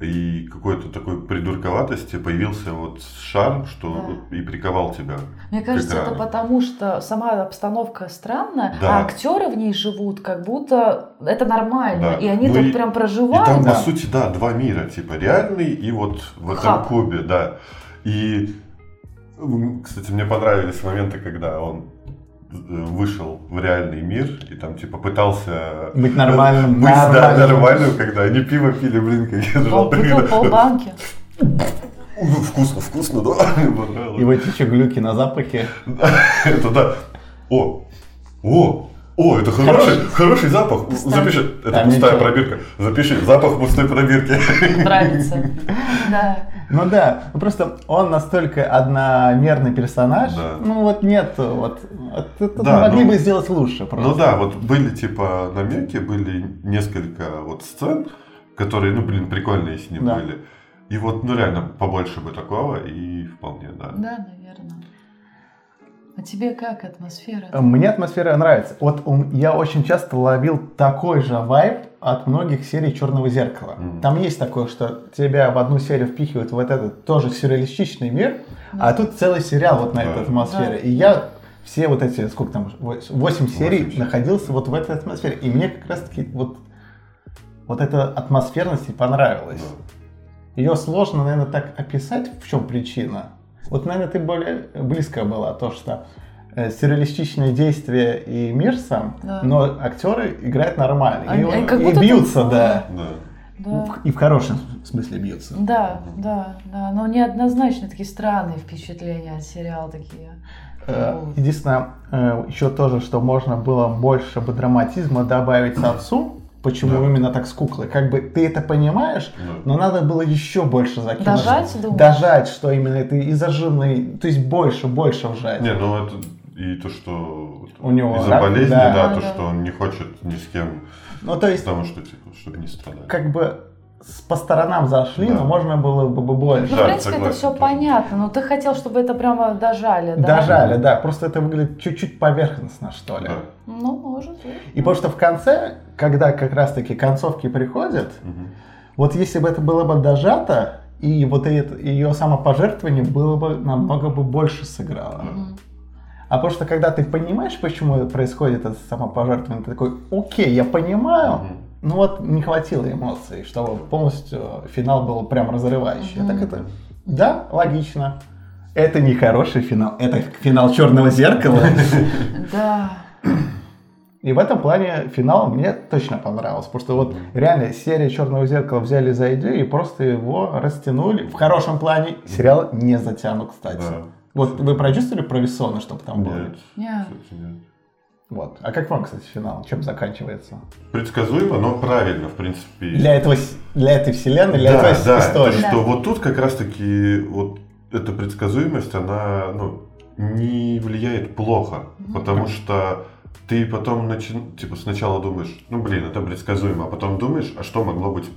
и какой-то такой придурковатости появился вот шарм, что и приковал тебя. Мне кажется, это потому, что сама обстановка странная, Да. а актеры в ней живут, как будто это нормально. Да. И они Ну тут и- прям И проживают. там, Да. по сути, да, два мира, типа реальный и вот в этом Хаб. кубе, да. И, кстати, мне понравились моменты, когда он вышел в реальный мир и там, типа, пытался Быть нормальным, быть, да, нормальным. нормальным, когда они пиво пили, блин, как я жрал. выпил полбанки. Вкусно, вкусно, да, мне понравилось. И вот эти глюки на запахе. Это да. О, о, о, это хороший, хороший запах. Запиши, это Там пустая ничего. пробирка. Запиши, запах пустой пробирки. Нравится. Да. Ну да, ну просто он настолько одномерный персонаж. Да. Ну вот нет, вот, вот это Да, могли ну- бы сделать лучше просто. Ну да, вот были типа намеки, были несколько вот сцен, которые, ну блин, прикольные с ним Да. были. И вот, ну реально, побольше бы такого, и вполне, да. Да, наверное. А тебе как атмосфера? Мне атмосфера нравится. Вот я очень часто ловил такой же вайб от многих серий Черного зеркала. Мгм. Там есть такое, что тебя в одну серию впихивают вот этот тоже сюрреалистичный мир, а тут целый сериал вот на Да. этой атмосфере. Да. И я все вот эти, сколько там, 8 серий серий. находился вот в этой атмосфере. И мне как раз таки вот, вот эта атмосферность и понравилась. Да. Ее сложно, наверное, так описать, в чем причина. Вот, наверное, ты более близко была, то, что э, сюрреалистичные действия и мир сам, Да. но актеры играют нормально. Они- и, они как и будто бьются, там- да. Да. Да. И в хорошем смысле бьются. Да, да, да. Но неоднозначно такие странные впечатления от сериала такие. Э. Единственное, э, еще тоже, что можно было больше бы драматизма добавить отцу, почему Да. именно так с куклой. Как бы ты это понимаешь, Да. но надо было еще больше закинуть. Дожать, думаешь? Дожать, что именно это из зажимной, то есть больше, больше вжать. Не, ну это и то, что У него из-за рак, болезни, да. да, Да, то, да. что он не хочет ни с кем, Ну, то есть, потому что, типа, чтобы не страдать. как бы по сторонам зашли, Да. но можно было бы больше. Ну, Да, в принципе, это согласен все тоже. понятно, но ты хотел, чтобы это прямо дожали, да? Дожали, да. Просто это выглядит чуть-чуть поверхностно, что ли. Да. Ну, может быть. И потому что в конце, когда как раз-таки концовки приходят, Мгм. вот если бы это было бы дожато, и вот это, ее самопожертвование было бы намного бы больше сыграло. Мгм. А потому что когда ты понимаешь, почему происходит это самопожертвование, ты такой, окей, я понимаю, Мгм. Ну вот не хватило эмоций, чтобы полностью финал был прям разрывающий. Мгм. так это, да, логично. Это не хороший финал, это финал черного зеркала. Да. И в этом плане финал мне точно понравился, потому что вот реально серия Черного зеркала взяли за идею и просто его растянули. В хорошем плане сериал не затянут, кстати. Да. Вот вы прочувствовали про Виссона, чтобы там было? Нет, Нет. Вот. А как вам, кстати, финал? Чем заканчивается? Предсказуемо, но правильно, в принципе. Для этого для этой вселенной, для да, этой да, истории. то, Да. что вот тут как раз-таки вот эта предсказуемость, она ну, не влияет плохо, Мгм. потому что ты потом начи- типа сначала думаешь, ну блин, это предсказуемо, а потом думаешь, а что могло быть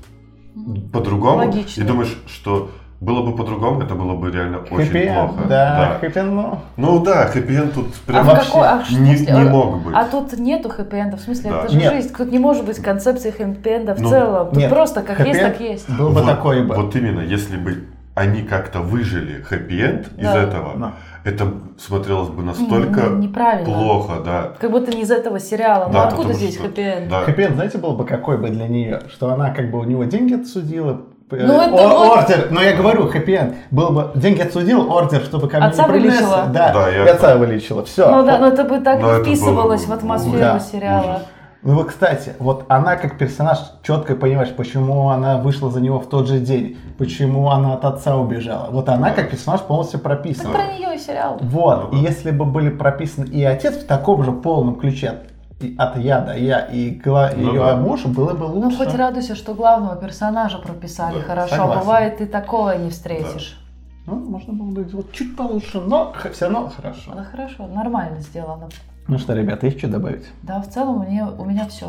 по-другому, Логично. и думаешь, что было бы по-другому, это было бы реально очень Хэппи-энд, плохо. Да, хэппи-энд, ну, Ну да, хэппи-энд тут А прям в вообще какой, а в не, смысле? не А- мог быть. А тут нету хэппи-энда, в смысле, Да. это же Нет. жизнь, тут не может быть концепции хэппи-энда в Ну, целом, тут нет. просто как есть, Хэппи-энд так есть. был бы вот, такой бы. вот именно, если бы они как-то выжили хэппи-энд из Да. этого, Да. это смотрелось бы настолько неправильно. плохо, да. Как будто не из этого сериала. ну Да, откуда потому здесь что- хэппи-энд? Да. Хэппи знаете, был бы какой бы для нее? Что она как бы у него деньги отсудила, Ну, это о- вот- ордер, но я говорю, хэппи был бы, деньги отсудил, ордер, чтобы ко мне Отца не приблизился. вылечила. Да, Да, я отца вылечила, все. Ну да, но это бы так Но вписывалось было- в атмосферу Да, сериала. ужас. Ну вот, кстати, вот она как персонаж четко понимаешь, почему она вышла за него в тот же день, почему она от отца убежала. Вот она как персонаж полностью Так прописана. про нее и сериал. Вот, Ну и если бы были прописаны и отец в таком же полном ключе и от я до я, и гла- Ну ее да. муж, было бы Ну лучше. хоть радуйся, что главного персонажа прописали Да, хорошо. согласен. Бывает, ты такого не встретишь. Ну, можно было бы сделать чуть получше, но все равно хорошо. Да хорошо, нормально сделано. Ну что, ребята, есть что добавить? Да, в целом мне, у меня все.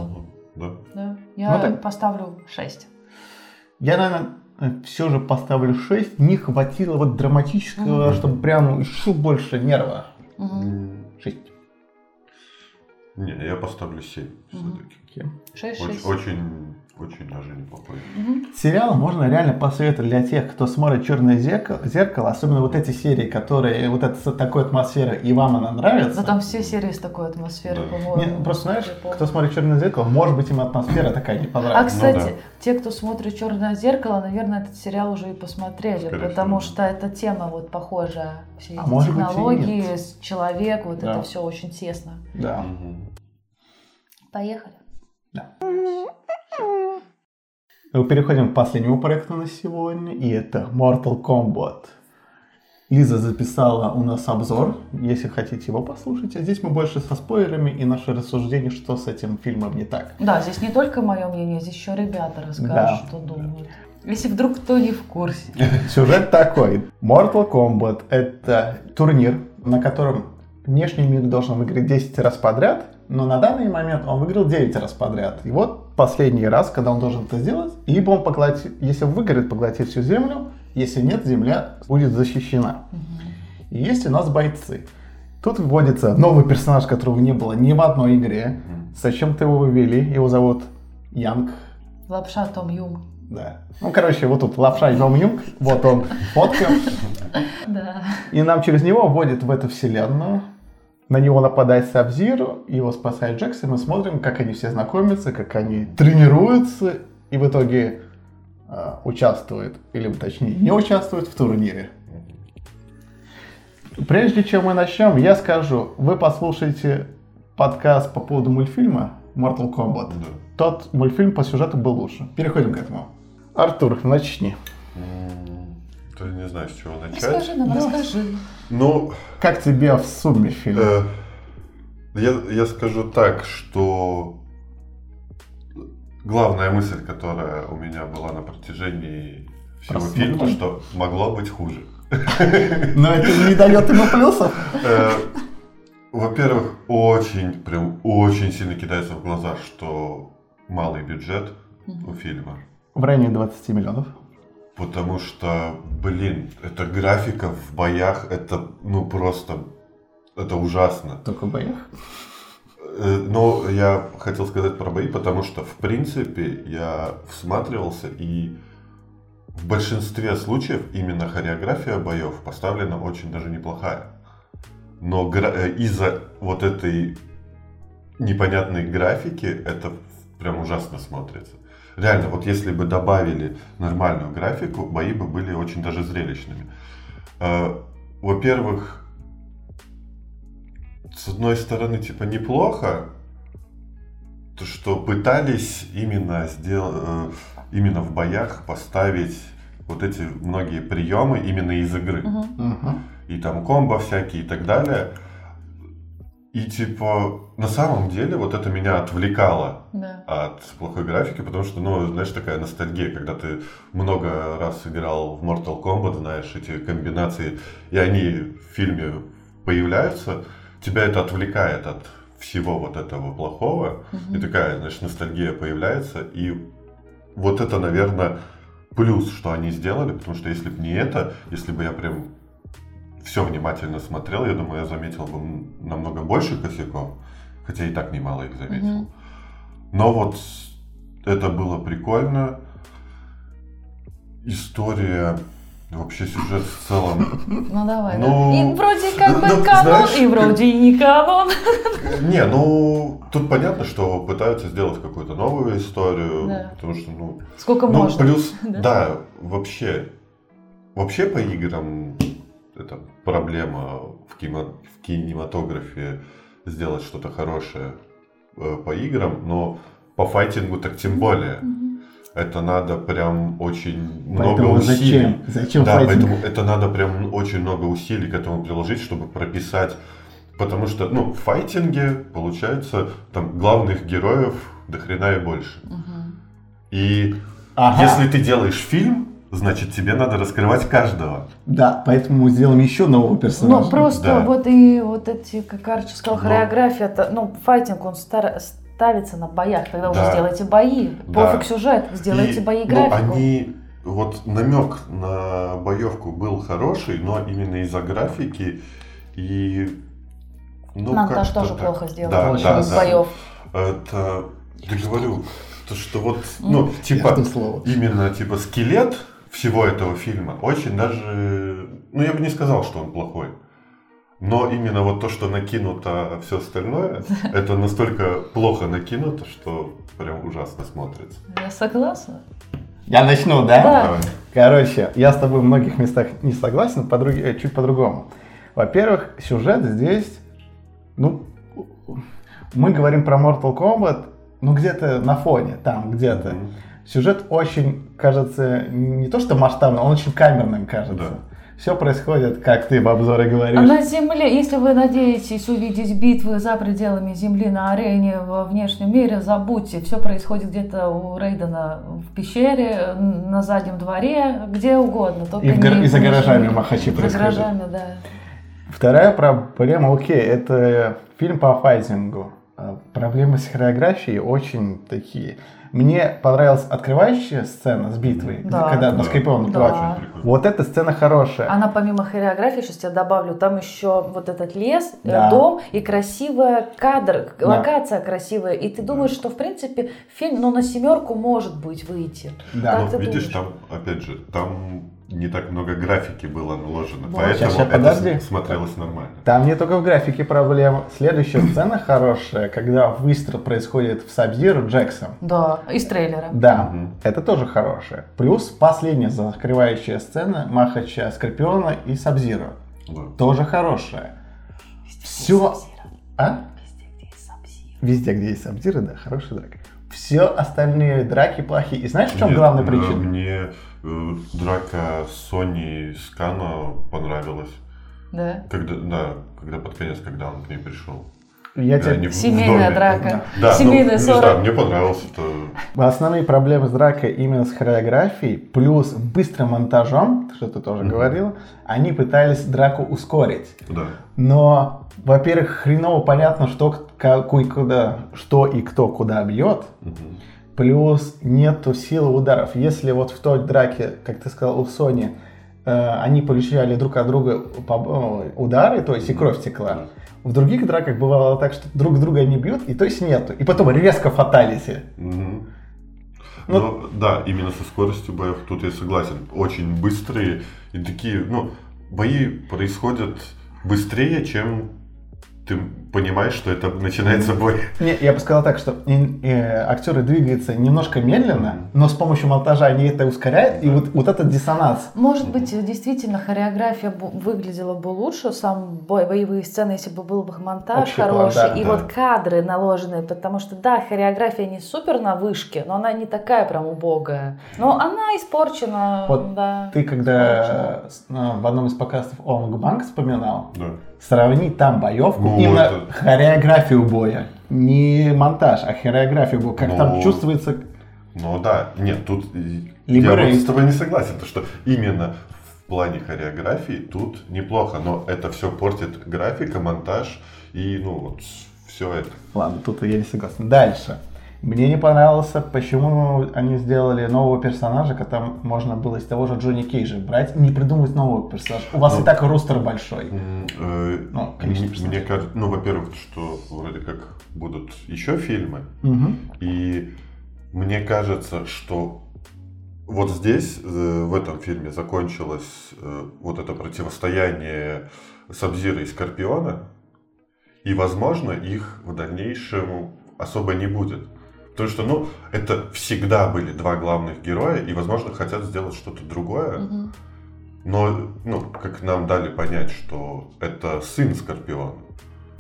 Да. Да. Я Ну так- поставлю 6. Я, наверное, все же поставлю 6. Не хватило вот драматического, Мгм. чтобы прям еще больше нерва. 6. Не, я поставлю 7 Мгм. все-таки. 6, Очень, 6. очень, очень даже неплохой. Сериал можно реально посоветовать для тех, кто смотрит «Черное зеркало», особенно вот эти серии, которые вот это с такой атмосферой, и вам она нравится. Да там все серии с такой атмосферой, Да. по-моему. Не, просто знаешь, кто смотрит «Черное зеркало», может быть им атмосфера такая не А, понравится. кстати, Ну да. те, кто смотрит Черное зеркало, наверное, этот сериал уже и посмотрели, Скорее потому всего. что эта тема вот похожая. Все А эти может быть и технологии, человек, вот Да. это все очень тесно. Да. Мгм. Поехали. Мы переходим к последнему проекту на сегодня, и это Mortal Kombat. Лиза записала у нас обзор, если хотите его послушать. А здесь мы больше со спойлерами и наше рассуждение, что с этим фильмом не так. Да, здесь не только мое мнение, здесь еще ребята расскажут, Да. что думают. Если вдруг кто не в курсе. Сюжет такой. Mortal Kombat – это турнир, на котором внешний мир должен выиграть 10 раз подряд, но на данный момент он выиграл 9 раз подряд. И вот последний раз, когда он должен это сделать, либо он поглотит, если выиграет, поглотит всю землю, если нет, земля будет защищена. И есть у нас бойцы. Тут вводится новый персонаж, которого не было ни в одной игре. Зачем-то его вывели, его зовут Янг. Лапша Том Юм. Да. Ну, короче, вот тут лапша Йом Юнг, вот он, фотка. Да. И нам через него вводят в эту вселенную. На него нападает Сабзиру, его спасает Джекс, и мы смотрим, как они все знакомятся, как они тренируются, и в итоге э, участвуют, или точнее не участвуют в турнире. Прежде чем мы начнем, я скажу, вы послушайте подкаст по поводу мультфильма Mortal Kombat. Да. Тот мультфильм по сюжету был лучше. Переходим к этому. Артур, начни. М, Даже не знаю, с чего начать. Расскажи нам, Да. расскажи. Ну, Как тебе в сумме фильм? э, я, я скажу так, что главная мысль, которая у меня была на протяжении всего Просмотра. фильма, что могло быть хуже. Но это не дает ему плюсов. Э, Во-первых, очень, прям очень сильно кидается в глаза, что малый бюджет у фильма. В районе 20 миллионов. Потому что, блин, эта графика в боях, это, ну, просто, это ужасно. Только в боях. Э, Но я хотел сказать про бои, потому что, в принципе, я всматривался, и в большинстве случаев именно хореография боев поставлена очень даже неплохая. Но э, из-за вот этой непонятной графики это прям ужасно смотрится. Реально, вот если бы добавили нормальную графику, бои бы были очень даже зрелищными. Э, Во-первых, с одной стороны, типа, неплохо, то, что пытались именно сделать, именно в боях поставить вот эти многие приемы именно из игры. Мгм. И там комбо всякие и так далее. И типа, на самом деле, вот это меня отвлекало Да. от плохой графики, потому что, ну, знаешь, такая ностальгия, когда ты много раз играл в Mortal Kombat, знаешь, эти комбинации, и они в фильме появляются, тебя это отвлекает от всего вот этого плохого, Мгм. и такая, знаешь, ностальгия появляется, и вот это, наверное, плюс, что они сделали, потому что если бы не это, если бы я прям все внимательно смотрел, я думаю, я заметил бы намного больше косяков, хотя и так немало их заметил. Мгм. Но вот это было прикольно. История Вообще сюжет в целом... Ну давай, Ну, да. И вроде как бы ну, канон, знаешь- и вроде и не канон. Не, ну, тут понятно, что пытаются сделать какую-то новую историю, Да. потому что, ну, Сколько ну, можно. плюс, Да. да, вообще, вообще по играм это проблема в, кино- в кинематографе сделать что-то хорошее э, по играм, но по файтингу так тем более. Это надо прям очень много Поэтому усилий. зачем? Зачем Да, файтинг? поэтому это надо прям очень много усилий к этому приложить, чтобы прописать. Потому что, ну, в файтинге, получается, там главных героев до хрена и больше. Мгм. И Ага. если ты делаешь фильм, значит тебе надо раскрывать каждого. Да, поэтому мы сделаем еще нового персонажа. Ну, просто Да. вот и вот эти, как Арчи сказал, Но- хореография, это, ну, файтинг, он стар- ставится на боях. Тогда уже Да. сделайте бои. Да. Пофиг сюжет, сделайте И, бои ну, графику. они, вот намек на боевку был хороший, но именно из-за графики и... Ну, Монтаж как-то тоже так. плохо сделан. Да, да, да. боев. Это, я говорю, то, что вот, ну, Я типа, именно, типа, скелет всего этого фильма очень даже, ну, я бы не сказал, что он плохой. Но именно вот то, что накинуто все остальное, это настолько плохо накинуто, что прям ужасно смотрится. Я согласна. Я начну, да? Да. Давай. Короче, я с тобой в многих местах не согласен, по друг- э, чуть по-другому. Во-первых, сюжет здесь, ну, мы говорим про Mortal Kombat, ну, где-то на фоне, там, где-то. Мгм. Сюжет очень, кажется, не то что масштабным, он очень камерным кажется. Да. Все происходит, как ты в обзоре говоришь. А на Земле, если вы надеетесь увидеть битвы за пределами Земли на арене во внешнем мире, забудьте. Все происходит где-то у Рейдена в пещере, на заднем дворе, где угодно. Только И, в гар- не и за гаражами мире. махачи За происходят. гаражами, да. Вторая проблема, окей, это фильм по файтингу. А Проблемы с хореографией очень такие. Мне понравилась открывающая сцена с битвой, Да. когда на Да. скрипованном Да. прикольно. Вот эта сцена хорошая. Она помимо хореографии, сейчас я добавлю, там еще вот этот лес, э, Да. дом и красивая кадр, Да. локация красивая. И ты думаешь, что в принципе фильм, ну на семерку может быть выйти. Да. Как Ну, ты видишь, думаешь? там, опять же, там не так много графики было наложено, Вот. поэтому щас, это подожди. смотрелось нормально. Там не только в графике проблема. Следующая сцена хорошая, когда выстрел происходит в Сабзиру Джексом. Да, из трейлера. Да, Мгм. это тоже хорошее. Плюс последняя закрывающая сцена Махача Скорпиона и Сабзира. Да. Тоже хорошая. Все... А? Везде, где есть Сабзиры, да, хорошая драка. Все остальные драки плохие. И знаешь, в чем Нет, главная причина? Мне драка Сони с Кано понравилась. Да. Когда, да, когда под конец, когда он к ней пришел. Я Да, тебе... Семейная драка. Да, Семейная ну, не ссора. знаю, мне понравилось это. Основные проблемы с дракой именно с хореографией, плюс быстрым монтажом, что ты тоже Мгм. говорил, они пытались драку ускорить. Да. Но, во-первых, хреново понятно, что, к- какой, куда, что и кто куда бьет. Мгм. Плюс нету силы ударов. Если вот в той драке, как ты сказал, у Сони, э, они получали друг от друга э, удары, то есть и кровь текла. В других драках бывало так, что друг друга не бьют, и то есть нету. И потом резко фаталити. Мгм. Ну- Ну, да, именно со скоростью боев тут я согласен. Очень быстрые и такие, ну, бои происходят быстрее, чем ты понимаешь, что это начинается бой. Не, я бы сказал так, что ин- э, актеры двигаются немножко медленно, но с помощью монтажа они это ускоряют, и вот, вот этот диссонанс. Может быть, действительно, хореография выглядела бы лучше, сам бой, боевые сцены, если бы был бы монтаж Общий план, хороший, да, и да. вот кадры наложенные, потому что, да, хореография не супер на вышке, но она не такая прям убогая. Но она испорчена, Вот да. Ты когда э, в одном из подкастов Онг Банк вспоминал, Да. Сравни там боевку, Ну, именно это- хореографию боя. Не монтаж, а хореографию боя. Как Ну, там чувствуется... Ну да, нет, тут и- Либо я вот с тобой не согласен, то что именно в плане хореографии тут неплохо, но это все портит графика, монтаж и ну вот все это. Ладно, тут я не согласен. Дальше. Мне не понравилось, почему они сделали нового персонажа, когда можно было из того же Джонни Кейджа брать, не придумывать нового персонажа. У вас Ну. и так ростер большой. Э, Ну, персонажей. Мне кажется, ну, во-первых, что вроде как будут еще фильмы, Мгм. и мне кажется, что вот здесь, э, в этом фильме, закончилось э, вот это противостояние Сабзира и Скорпиона, и, возможно, их в дальнейшем особо не будет. Потому что, ну, это всегда были два главных героя, и, возможно, хотят сделать что-то другое. Мгм. Но, ну, как нам дали понять, что это сын Скорпиона.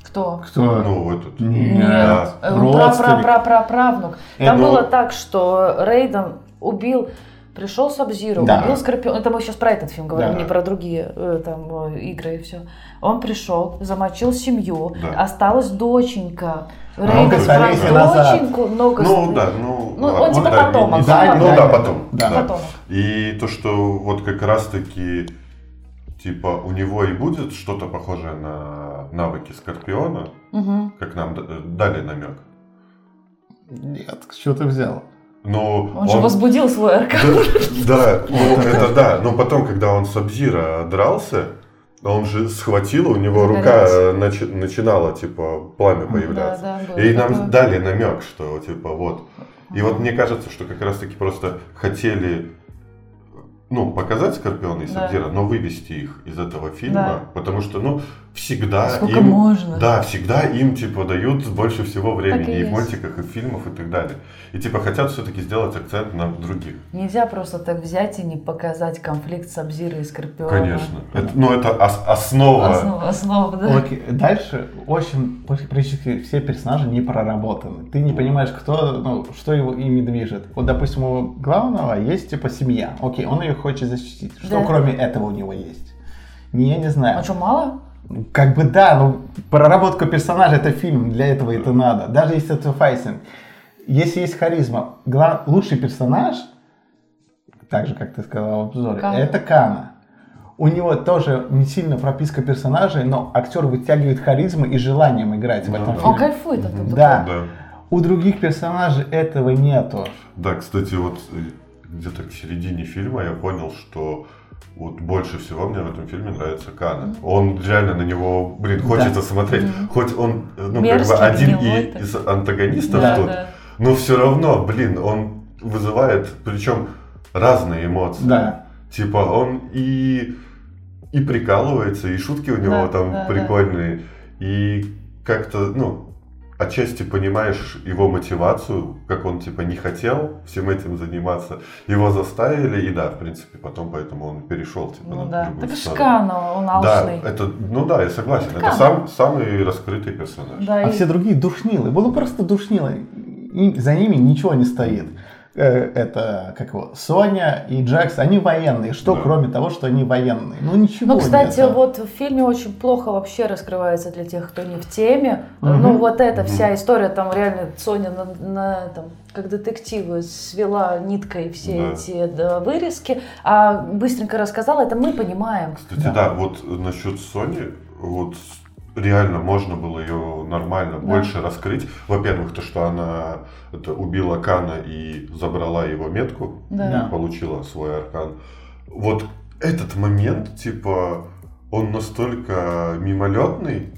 Кто? Кто? Ну, этот. Нет. Да. э, Родственник. пра-пра-пра-правнук. Там Это- было так, что Рейден убил, пришел Сабзиру, Да. убил Скорпион. Это мы сейчас про этот фильм говорим, Да. не про другие э, там э, игры и все. Он пришел, замочил семью, Да. осталась доченька. Много столетий назад. доченьку, много Ну, да, ну... Ну, ладно, он типа да, потомок, да, Ну, да, потом. Да. И то, что вот как раз-таки, типа, у него и будет что-то похожее на навыки Скорпиона, Мгм. как нам дали намек. Нет, что ты взял? Но Он же возбудил свой аркан. Да, да, ну, это да. Но потом, когда он с Абзира дрался, он же схватил, у него рука э, начи- начинала, типа, пламя Да, появляться. да, было И нам такое. дали намек, что, типа, вот. И вот мне кажется, что как раз-таки просто хотели ну, показать Скорпиона и Да. Сабзира, но вывести их из этого фильма, Да. потому что, ну, всегда Сколько им... можно? Да, всегда им, типа, дают больше всего времени Так и и в мультиках, и в фильмах, и так далее. И, типа, хотят все-таки сделать акцент на других. Нельзя просто так взять и не показать конфликт Сабзира и Скорпиона. Конечно. Это, ну, это ос- основа. Основа, основа, да. Окей, Дальше очень практически все персонажи не проработаны. Ты не понимаешь, кто, ну, что его ими движет. Вот, допустим, у главного есть типа семья. Окей, он ее хочет защитить. Что Да. кроме этого у него есть? Не, я не знаю. А что, мало? Как бы да, но проработка персонажа это фильм, для этого это надо. Даже если это файтинг. Если есть харизма, гла- лучший персонаж, так же, как ты сказал в обзоре, Кана. это Кана. У него тоже не сильно прописка персонажей, но актер вытягивает харизму и желанием играть в Да, этом да. Он фильме. кайфует от этого. Да. Да. У других персонажей этого нету. Да, кстати, вот э, где-то к середине фильма я понял, что вот больше всего мне в этом фильме нравится Кана. Он реально на него, блин, хочется смотреть. Хоть он, ну, Мерзкий, как бы один и- из антагонистов Да, тут, да. но все равно, блин, он вызывает, причем разные эмоции. Да. Типа он и и прикалывается, и шутки у него Да, там да, да. прикольные, и как-то, ну, отчасти понимаешь его мотивацию, как он типа не хотел всем этим заниматься, его заставили, и да, в принципе, потом поэтому он перешел типа Ну на да. другую Так сторону. Он Да, алчный. это, ну да, я согласен, это Кана. сам, самый раскрытый персонаж. Да, А и- все другие душнилы. Было просто душнило. И за ними ничего не стоит. Э, Это, как его, Соня и Джекс, они военные. Что Да. кроме того, что они военные? Ну ничего Ну, кстати, нету. вот в фильме очень плохо вообще раскрывается для тех, кто не в теме. Мгм. Ну, вот эта вся история, там реально Соня на, на этом, как детективы свела ниткой все Да. эти да, вырезки, а быстренько рассказала, это мы понимаем. Кстати, Да. да, вот насчет Сони, вот реально можно было ее нормально Да. больше раскрыть. Во-первых, то, что она это, убила Кана и забрала его метку, Да. Получила свой аркан. Вот этот момент, типа, он настолько мимолетный.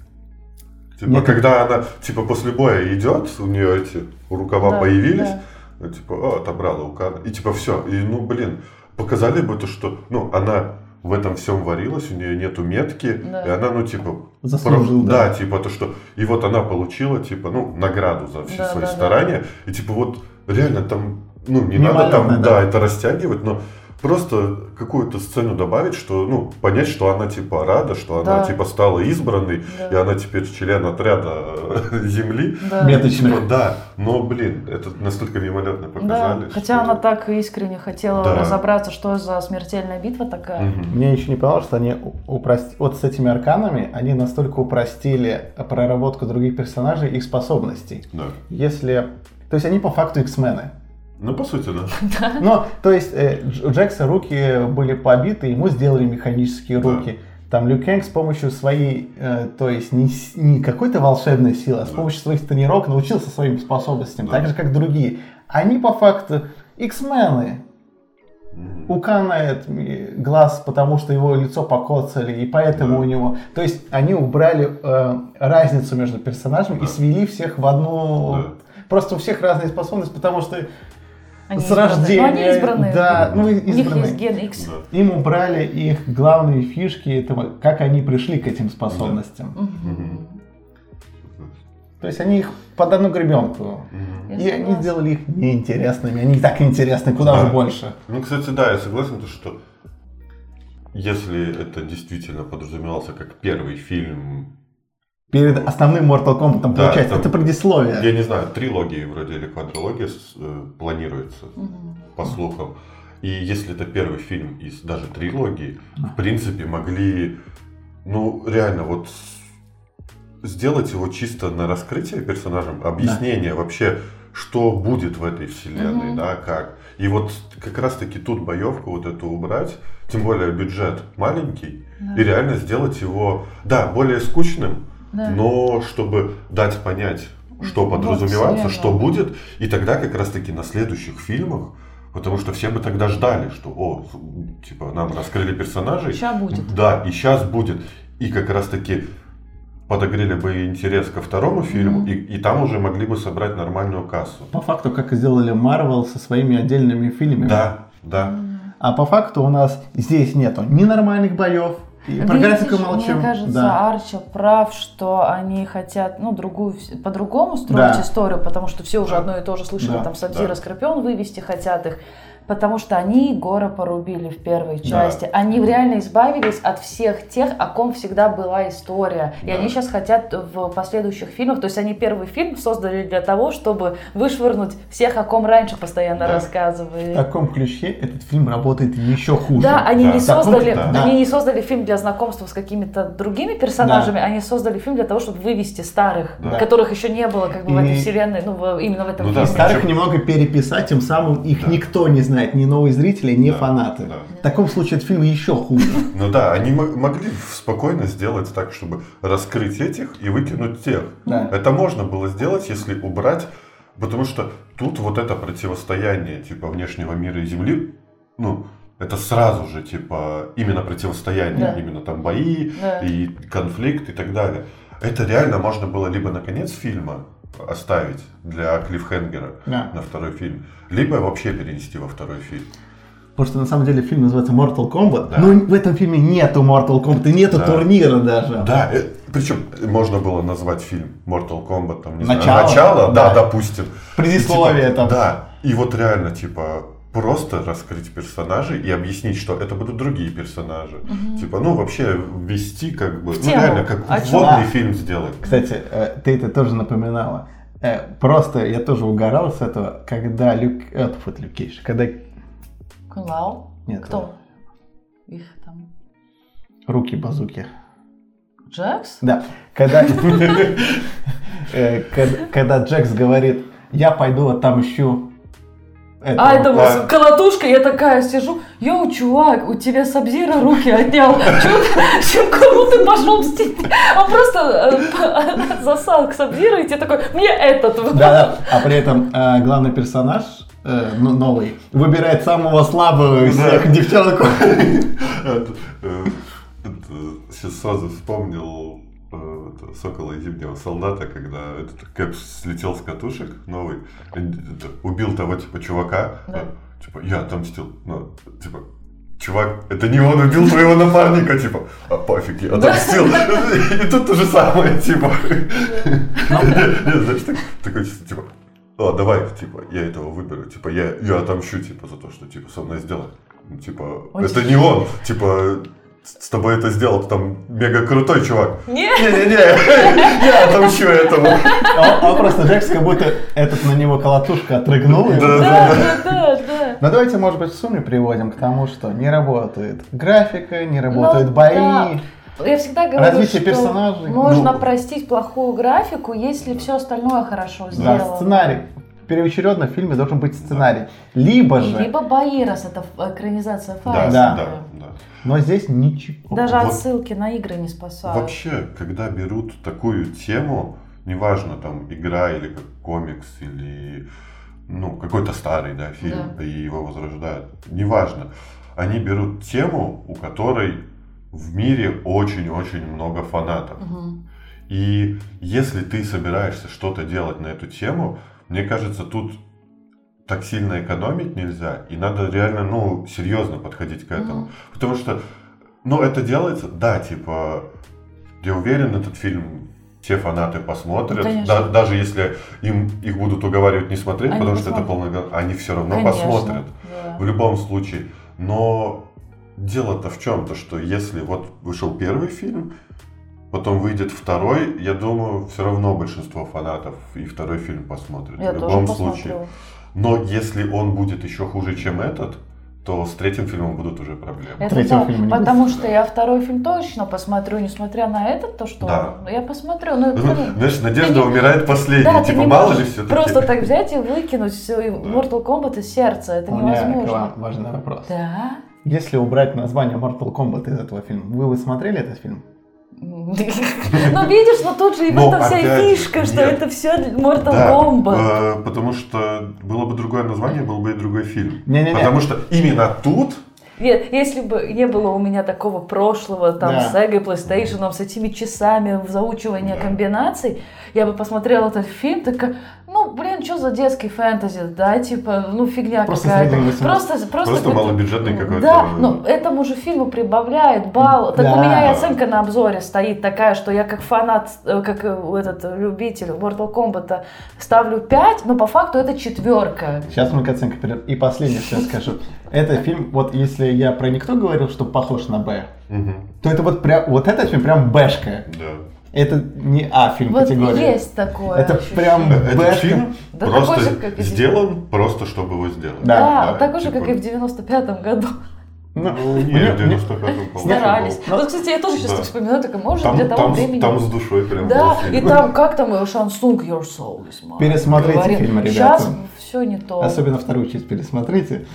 Типа, Мне как- когда она, типа, после боя идет, у нее эти рукава Да, появились, да. ну, типа, о, отобрала у Кана. И типа все. И ну, блин, показали бы то, что, ну, она в этом всем варилась, у нее нету метки, Да. и она, ну, типа, Заслужил, про- да. да, типа то, что, и вот она получила, типа, ну, награду за все Да, свои да, да. старания, и типа вот реально там, ну, не Мимолетно, надо там, да. да, это растягивать, но просто какую-то сцену добавить, что, ну, понять, что она, типа, рада, что она, Да. типа, стала избранной, Да. и она теперь член отряда Земли, Да. Меточных. ну, да, но, блин, это настолько мимолетно Да, показали. хотя что- она так искренне хотела Да. разобраться, что за смертельная битва такая. Мгм. Мне еще не понравилось, что они упростили, вот с этими арканами, они настолько упростили проработку других персонажей, их способностей. Да. Если... То есть они по факту X-мены. Ну, по сути, да. Ну, то есть э, у Джекса руки были побиты, ему сделали механические руки. Там Лю Кэнг с помощью своей, э, то есть не, не какой-то волшебной силы, а с Да. помощью своих тренировок научился своим способностям, Да. так же как другие. Они по факту X-мены. У Кана это, глаз, потому что его лицо покоцали, и поэтому Да. у него... То есть они убрали э, разницу между персонажами и Да. свели всех в одну... Да. Просто у всех разные способности, потому что Они с рождения. Ну, они избранные. Да, ну У них избранные. есть ген X. Да. Им убрали их главные фишки этого, как они пришли к этим способностям. Мгм. То есть они их под одну гребенку. Я И они сделали их неинтересными. Они и так интересны, куда Да. же больше. Ну, кстати, да, я согласен, то, что если это действительно подразумевался как первый фильм, Перед основным Mortal Kombat Да, получается. там- Это предисловие. я не знаю, трилогии вроде или квадрология с- э, планируется, Мгм. по слухам. И если это первый фильм из даже трилогии, в принципе, могли, ну, реально, вот сделать его чисто на раскрытие персонажам, объяснение вообще, что будет в этой вселенной, Мгм. да, как. И вот как раз-таки тут боевку вот эту убрать, тем более бюджет маленький, Да. и реально сделать его, да, более скучным, Да. но чтобы дать понять, что Вот подразумевается, вселенную. что будет, и тогда как раз-таки на следующих фильмах, потому что все бы тогда ждали, что, о, типа, нам раскрыли персонажей, Сейчас будет. да, и сейчас будет, и как раз-таки подогрели бы интерес ко второму фильму, Мгм. и, и там уже могли бы собрать нормальную кассу. По факту, как и сделали Marvel со своими отдельными фильмами. Да, да. А по факту у нас здесь нету ни нормальных боев, и про Видишь, графику молчим. Мне кажется, Да. Арчи прав, что они хотят, ну, другую, по-другому строить Да. историю, потому что все уже Да. одно и то же слышали, Да, там Сабзира, да. Скорпион вывести хотят их. Потому что они Гора порубили в первой Да. части. Они реально избавились от всех тех, о ком всегда была история. И Да. они сейчас хотят в последующих фильмах, то есть они первый фильм создали для того, чтобы вышвырнуть всех, о ком раньше постоянно Да. рассказывали. В таком ключе этот фильм работает еще хуже. Да, они Да. не таком- создали, да. они не создали фильм для знакомства с какими-то другими персонажами, они создали фильм для того, чтобы вывести старых, Да. которых еще не было как бы в этой И- вселенной, ну именно в этом Ну да, фильме. Старых Причем- немного переписать, тем самым их Да. никто не знает, ни новые зрители, ни Да, фанаты. да. В таком случае этот фильм еще хуже. Ну да, они мо- могли спокойно сделать так, чтобы раскрыть этих и выкинуть тех. Да. Это можно было сделать, если убрать, потому что тут вот это противостояние типа внешнего мира и Земли, ну, это сразу же типа именно противостояние, Да. именно там бои Да. и конфликт и так далее. Это реально можно было либо на конец фильма оставить для клиффхенгера Да. на второй фильм, либо вообще перенести во второй фильм. Потому что на самом деле фильм называется Mortal Kombat, Да. но в этом фильме нету Mortal Kombat, и нету Да. турнира даже. Да, э, причем можно было назвать фильм Mortal Kombat, там, не Начало, знаю, начало, да, да. допустим. Предисловие И, типа, там. Да, и вот реально, типа, просто раскрыть персонажей и объяснить, что это будут другие персонажи. Типа, ну, вообще ввести, как бы, ну, тему. реально, как чём? вводный фильм сделать. Кстати, э, ты это тоже напоминала. Э, Просто я тоже угорал с этого, когда Люк... э, фу, Люк Кейдж, когда... Кунлау? Нет, Кто? Их там. руки базуки. Джекс? Да, когда, когда Джекс говорит, я пойду отомщу этого». А, это А. вот колотушка, я такая сижу, йоу, чувак, у тебя Сабзира руки отнял. Чё- чё, Кому ты пошел мстить? Он просто э, засал к Сабзиру и тебе такой, мне этот. Да, да. А при этом э, главный персонаж э, ну, новый выбирает самого слабого из Да. всех девчонок. Это, это, Сейчас сразу вспомнил это, Сокола и Зимнего солдата, когда этот Кэп слетел с катушек новый, э, убил того типа чувака, Да. э, типа я отомстил, ну, типа Чувак, это не он убил твоего напарника, типа, а пофиг, я отомстил. И тут то же самое, типа. Знаешь, так- такое чувство, типа, о, давай, типа, я этого выберу, типа, я, я отомщу, типа, за то, что, типа, со мной сделал. Ну, Типа, это не он, типа, с тобой это сделал, ты там мега крутой чувак. Не, Не-не-не, я отомщу этому. А он просто Джекс как будто этот на него колотушка отрыгнул. Да, да, да, да. Но давайте, может быть, в сумме приводим к тому, что не работает графика, не работают Ну, бои. да. Я всегда говорю, Развитие что персонажей. можно Ну. простить плохую графику, если все остальное хорошо Да, сделано. сценарий. Первоочередно в фильме должен быть сценарий. Либо же, Либо бои, раз это экранизация Да, файза. да, да. но здесь ничего. Даже Вот. отсылки на игры не спасают. Вообще, когда берут такую тему, неважно, там, игра или как комикс, или, ну, какой-то старый, да, фильм, Да. и его возрождают, неважно, они берут тему, у которой в мире очень-очень много фанатов. Мгм. И если ты собираешься что-то делать на эту тему, мне кажется, тут так сильно экономить нельзя, и надо реально, ну, серьезно подходить к этому. Мгм. Потому что, ну, это делается, да, типа, я уверен, этот фильм все фанаты посмотрят, Ну. Да- даже если им их будут уговаривать не смотреть, Они потому что это посмотрят. полного, они все равно Конечно, посмотрят да. в любом случае. Но дело-то в чем? То, что если вот вышел первый фильм, потом выйдет второй, я думаю, все равно большинство фанатов и второй фильм посмотрят. Я в любом посмотрю. случае. Но если он будет еще хуже, чем этот, то с третьим фильмом будут уже проблемы. Это Третьего да, фильма не потому будет. что я второй фильм точно посмотрю, несмотря на этот, то что Да. я посмотрю. Ну, Ну, блин, Знаешь, ты надежда не- умирает последней. Да, ты типа, не мало ли можешь все-таки. просто так взять и выкинуть все Mortal Kombat из сердца. Это У меня невозможно. вам важный вопрос. Да. Если убрать название Mortal Kombat из этого фильма, вы, вы смотрели этот фильм? Ну, видишь, но тут же и в Но этом вся опять фишка, что нет. это все Mortal Да, Kombat. э, потому что было бы другое название, был бы и другой фильм. Не-не-не. Потому что именно тут Нет, если бы не было у меня такого прошлого, там, Да. с Sega, PlayStation, с этими часами в заучивании Да. комбинаций, я бы посмотрела этот фильм, такая, ну, блин, что за детский фэнтези, да, типа, ну, фигня Просто какая-то. Просто, просто, Просто малобюджетный какой-то. Да, но этому же фильму прибавляет балл. Так Да. у меня и оценка на обзоре стоит такая, что я как фанат, э, как э, этот э, любитель Mortal Kombat ставлю 5, но по факту это четверка. Сейчас мы к оценке перейдем. И последнее, что я скажу. Это фильм, вот если я про никто говорил, что похож на Б, то это вот прям, вот этот фильм прям Бэшка. да. Это не А фильм Вот категории. есть такое Это ощущение. прям Этот Бэшка. фильм Да просто же, как и сделан просто, чтобы его сделать. Да. Да, такой же, типа, как и в 95-м году. Ну, мне- нет, в мне- 95-м, по-моему, Старались. был. Вот, кстати, я тоже сейчас Да. вспоминаю, так может Там, для того там, времени. там с душой прям Да, и там, как там его Шансунг Your Soul is mine. Пересмотрите говорит. фильм, ребята. Сейчас все не то. Особенно вторую часть пересмотрите.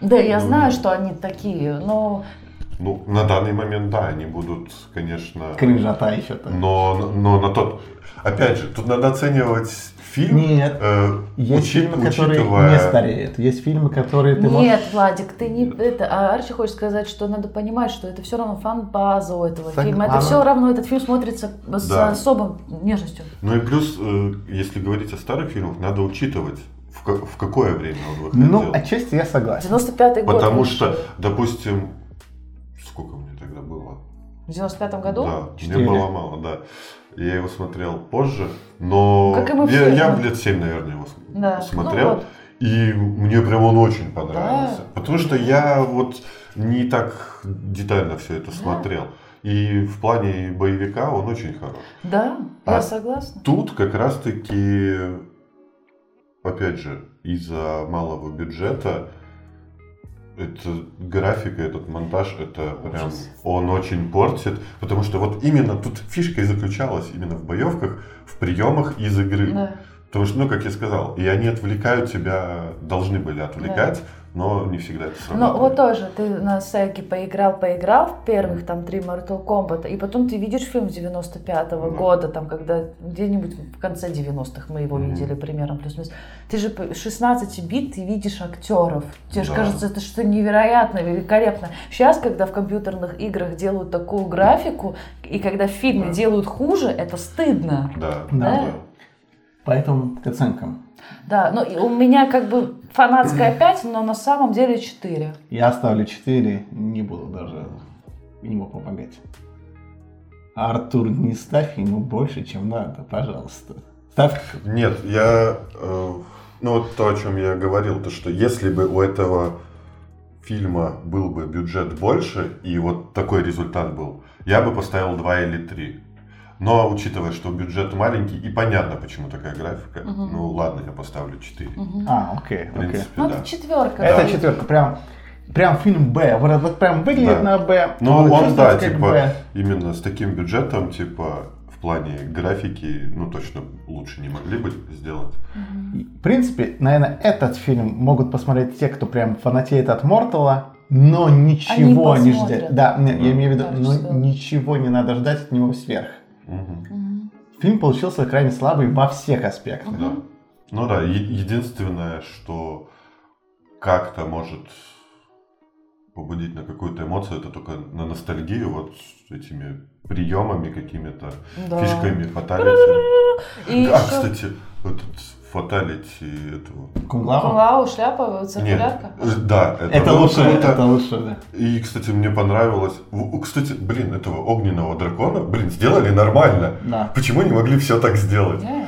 Да, я Ну, знаю, что они такие, но Ну, на данный момент, да, они будут, конечно... Кринжота еще там. Но, но на тот... Опять же, тут надо оценивать фильм, Нет. э, Есть учи- фильмы, которые учитывая- не стареют. Есть фильмы, которые ты Нет, можешь... Владик, ты не это. А Арчи хочет сказать, что надо понимать, что это все равно фан-база у этого Так, фильма. Это все равно этот фильм смотрится с Да. особым нежностью. Ну и плюс, э, если говорить о старых фильмах, надо учитывать, в, ка- в какое время он выходил. Ну, отчасти я согласен. 95-й год. Потому что, допустим, сколько мне тогда было? В 95-м году? Да, Четыре. мне было мало, да. Я его смотрел позже, но Как и мы я, все, я лет 7, наверное, его Да. смотрел. Ну вот. И мне прям он очень понравился. Да. Потому что я вот не так детально все это Да. смотрел. И в плане боевика он очень хорош. Да, А я согласна. Тут как раз-таки, опять же, из-за малого бюджета, это графика, этот монтаж, это прям Ужас. он очень портит, потому что вот именно тут фишка и заключалась именно в боевках, в приемах из игры. Да. Потому что, ну, как я сказал, и они отвлекают тебя, должны были отвлекать, но не всегда это Ну срабатывает. вот тоже ты на Сеге поиграл, поиграл в первых там три Mortal Kombat, и потом ты видишь фильм 95-го Да. года, там когда где-нибудь в конце 90-х мы его Мгм. видели примерно плюс-минус. Ты же по- 16 бит, ты видишь актеров. Тебе же Да. кажется, это что невероятно, великолепно. Сейчас, когда в компьютерных играх делают такую графику, и когда в фильме Да. делают хуже, это стыдно. Да, Да. да. Поэтому к оценкам. Да, ну у меня как бы фанатская 5, но на самом деле 4. Я оставлю 4, не буду даже ему помогать. Артур, не ставь ему больше, чем надо, пожалуйста. Ставь. Нет, я, э, ну вот то, о чем я говорил, то что если бы у этого фильма был бы бюджет больше и вот такой результат был, я бы поставил 2 или 3. Но учитывая, что бюджет маленький и понятно, почему такая графика, Мгм. ну ладно, я поставлю 4. Мгм. А, окей, В окей. принципе, Ну, да. это четверка. Это Да. четверка, прям, прям фильм Б. Вот, вот прям выглядит Да. на Б. Ну, он, да, типа, Б. именно с таким бюджетом, типа, в плане графики, ну, точно лучше не могли бы сделать. В принципе, наверное, этот фильм могут посмотреть те, кто прям фанатеет от Мортала, но ничего Они не ждет. Да, не, я имею в виду, но ничего не надо ждать от него сверх. Мгм. Фильм получился крайне слабый во всех аспектах. Да. Ну да, е- единственное, что как-то может побудить на какую-то эмоцию, это только на ностальгию, вот с этими приемами какими-то, Да. фишками, фаталити. И А, ещё- кстати, этот фаталити этого. Кунглава? Кунлау, шляпа, циркулярка. Нет, э, да, это, Это лучше, круто. это лучше, да. И, кстати, мне понравилось. Кстати, блин, этого огненного дракона, блин, сделали нормально. Да. Почему не могли все так сделать? Не.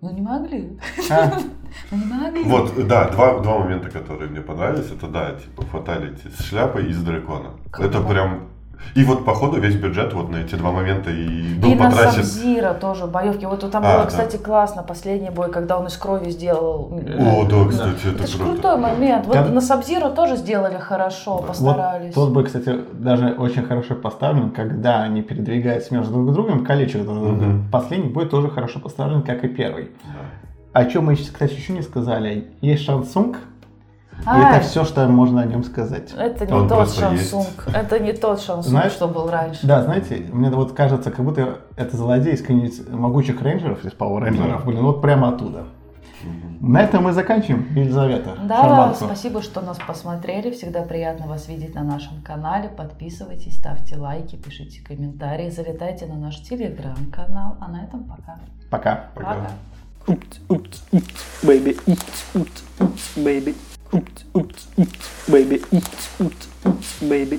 Ну не могли. А, Ну не могли. Вот, да, два, два момента, которые мне понравились, это, да, типа, фаталити с шляпой и с драконом. Круто. Это прям... И вот, походу, весь бюджет вот на эти два момента и был И на потрачен. Сабзира тоже боевки. Вот там А, было, да. кстати, классно. Последний бой, когда он из крови сделал. О, да, кстати, это, Это круто. крутой момент. Вот Там- на Сабзиру тоже сделали хорошо, Да. постарались. Вот тот бой, кстати, даже очень хорошо поставлен, когда они передвигаются между друг другом, калечат друг друга. Мгм. Последний бой тоже хорошо поставлен, как и первый. Да. О чем мы, кстати, еще не сказали. Есть Шансунг, и Ай, это все, что можно о нем сказать. это не Он тот есть. Шансунг. Это не тот Шансунг, Знаешь- что был раньше. Да, знаете, мне вот кажется, как будто это злодей из каких-нибудь могучих рейнджеров, из Power рейнджеров, блин, вот прямо оттуда. На этом мы заканчиваем, Елизавета. Да, Шарманцева. спасибо, что нас посмотрели. Всегда приятно вас видеть на нашем канале. Подписывайтесь, ставьте лайки, пишите комментарии, залетайте на наш телеграм-канал. А на этом пока. Пока. Пока. Baby. Baby. oot, oot, oot, baby, oot, oot, oot, baby.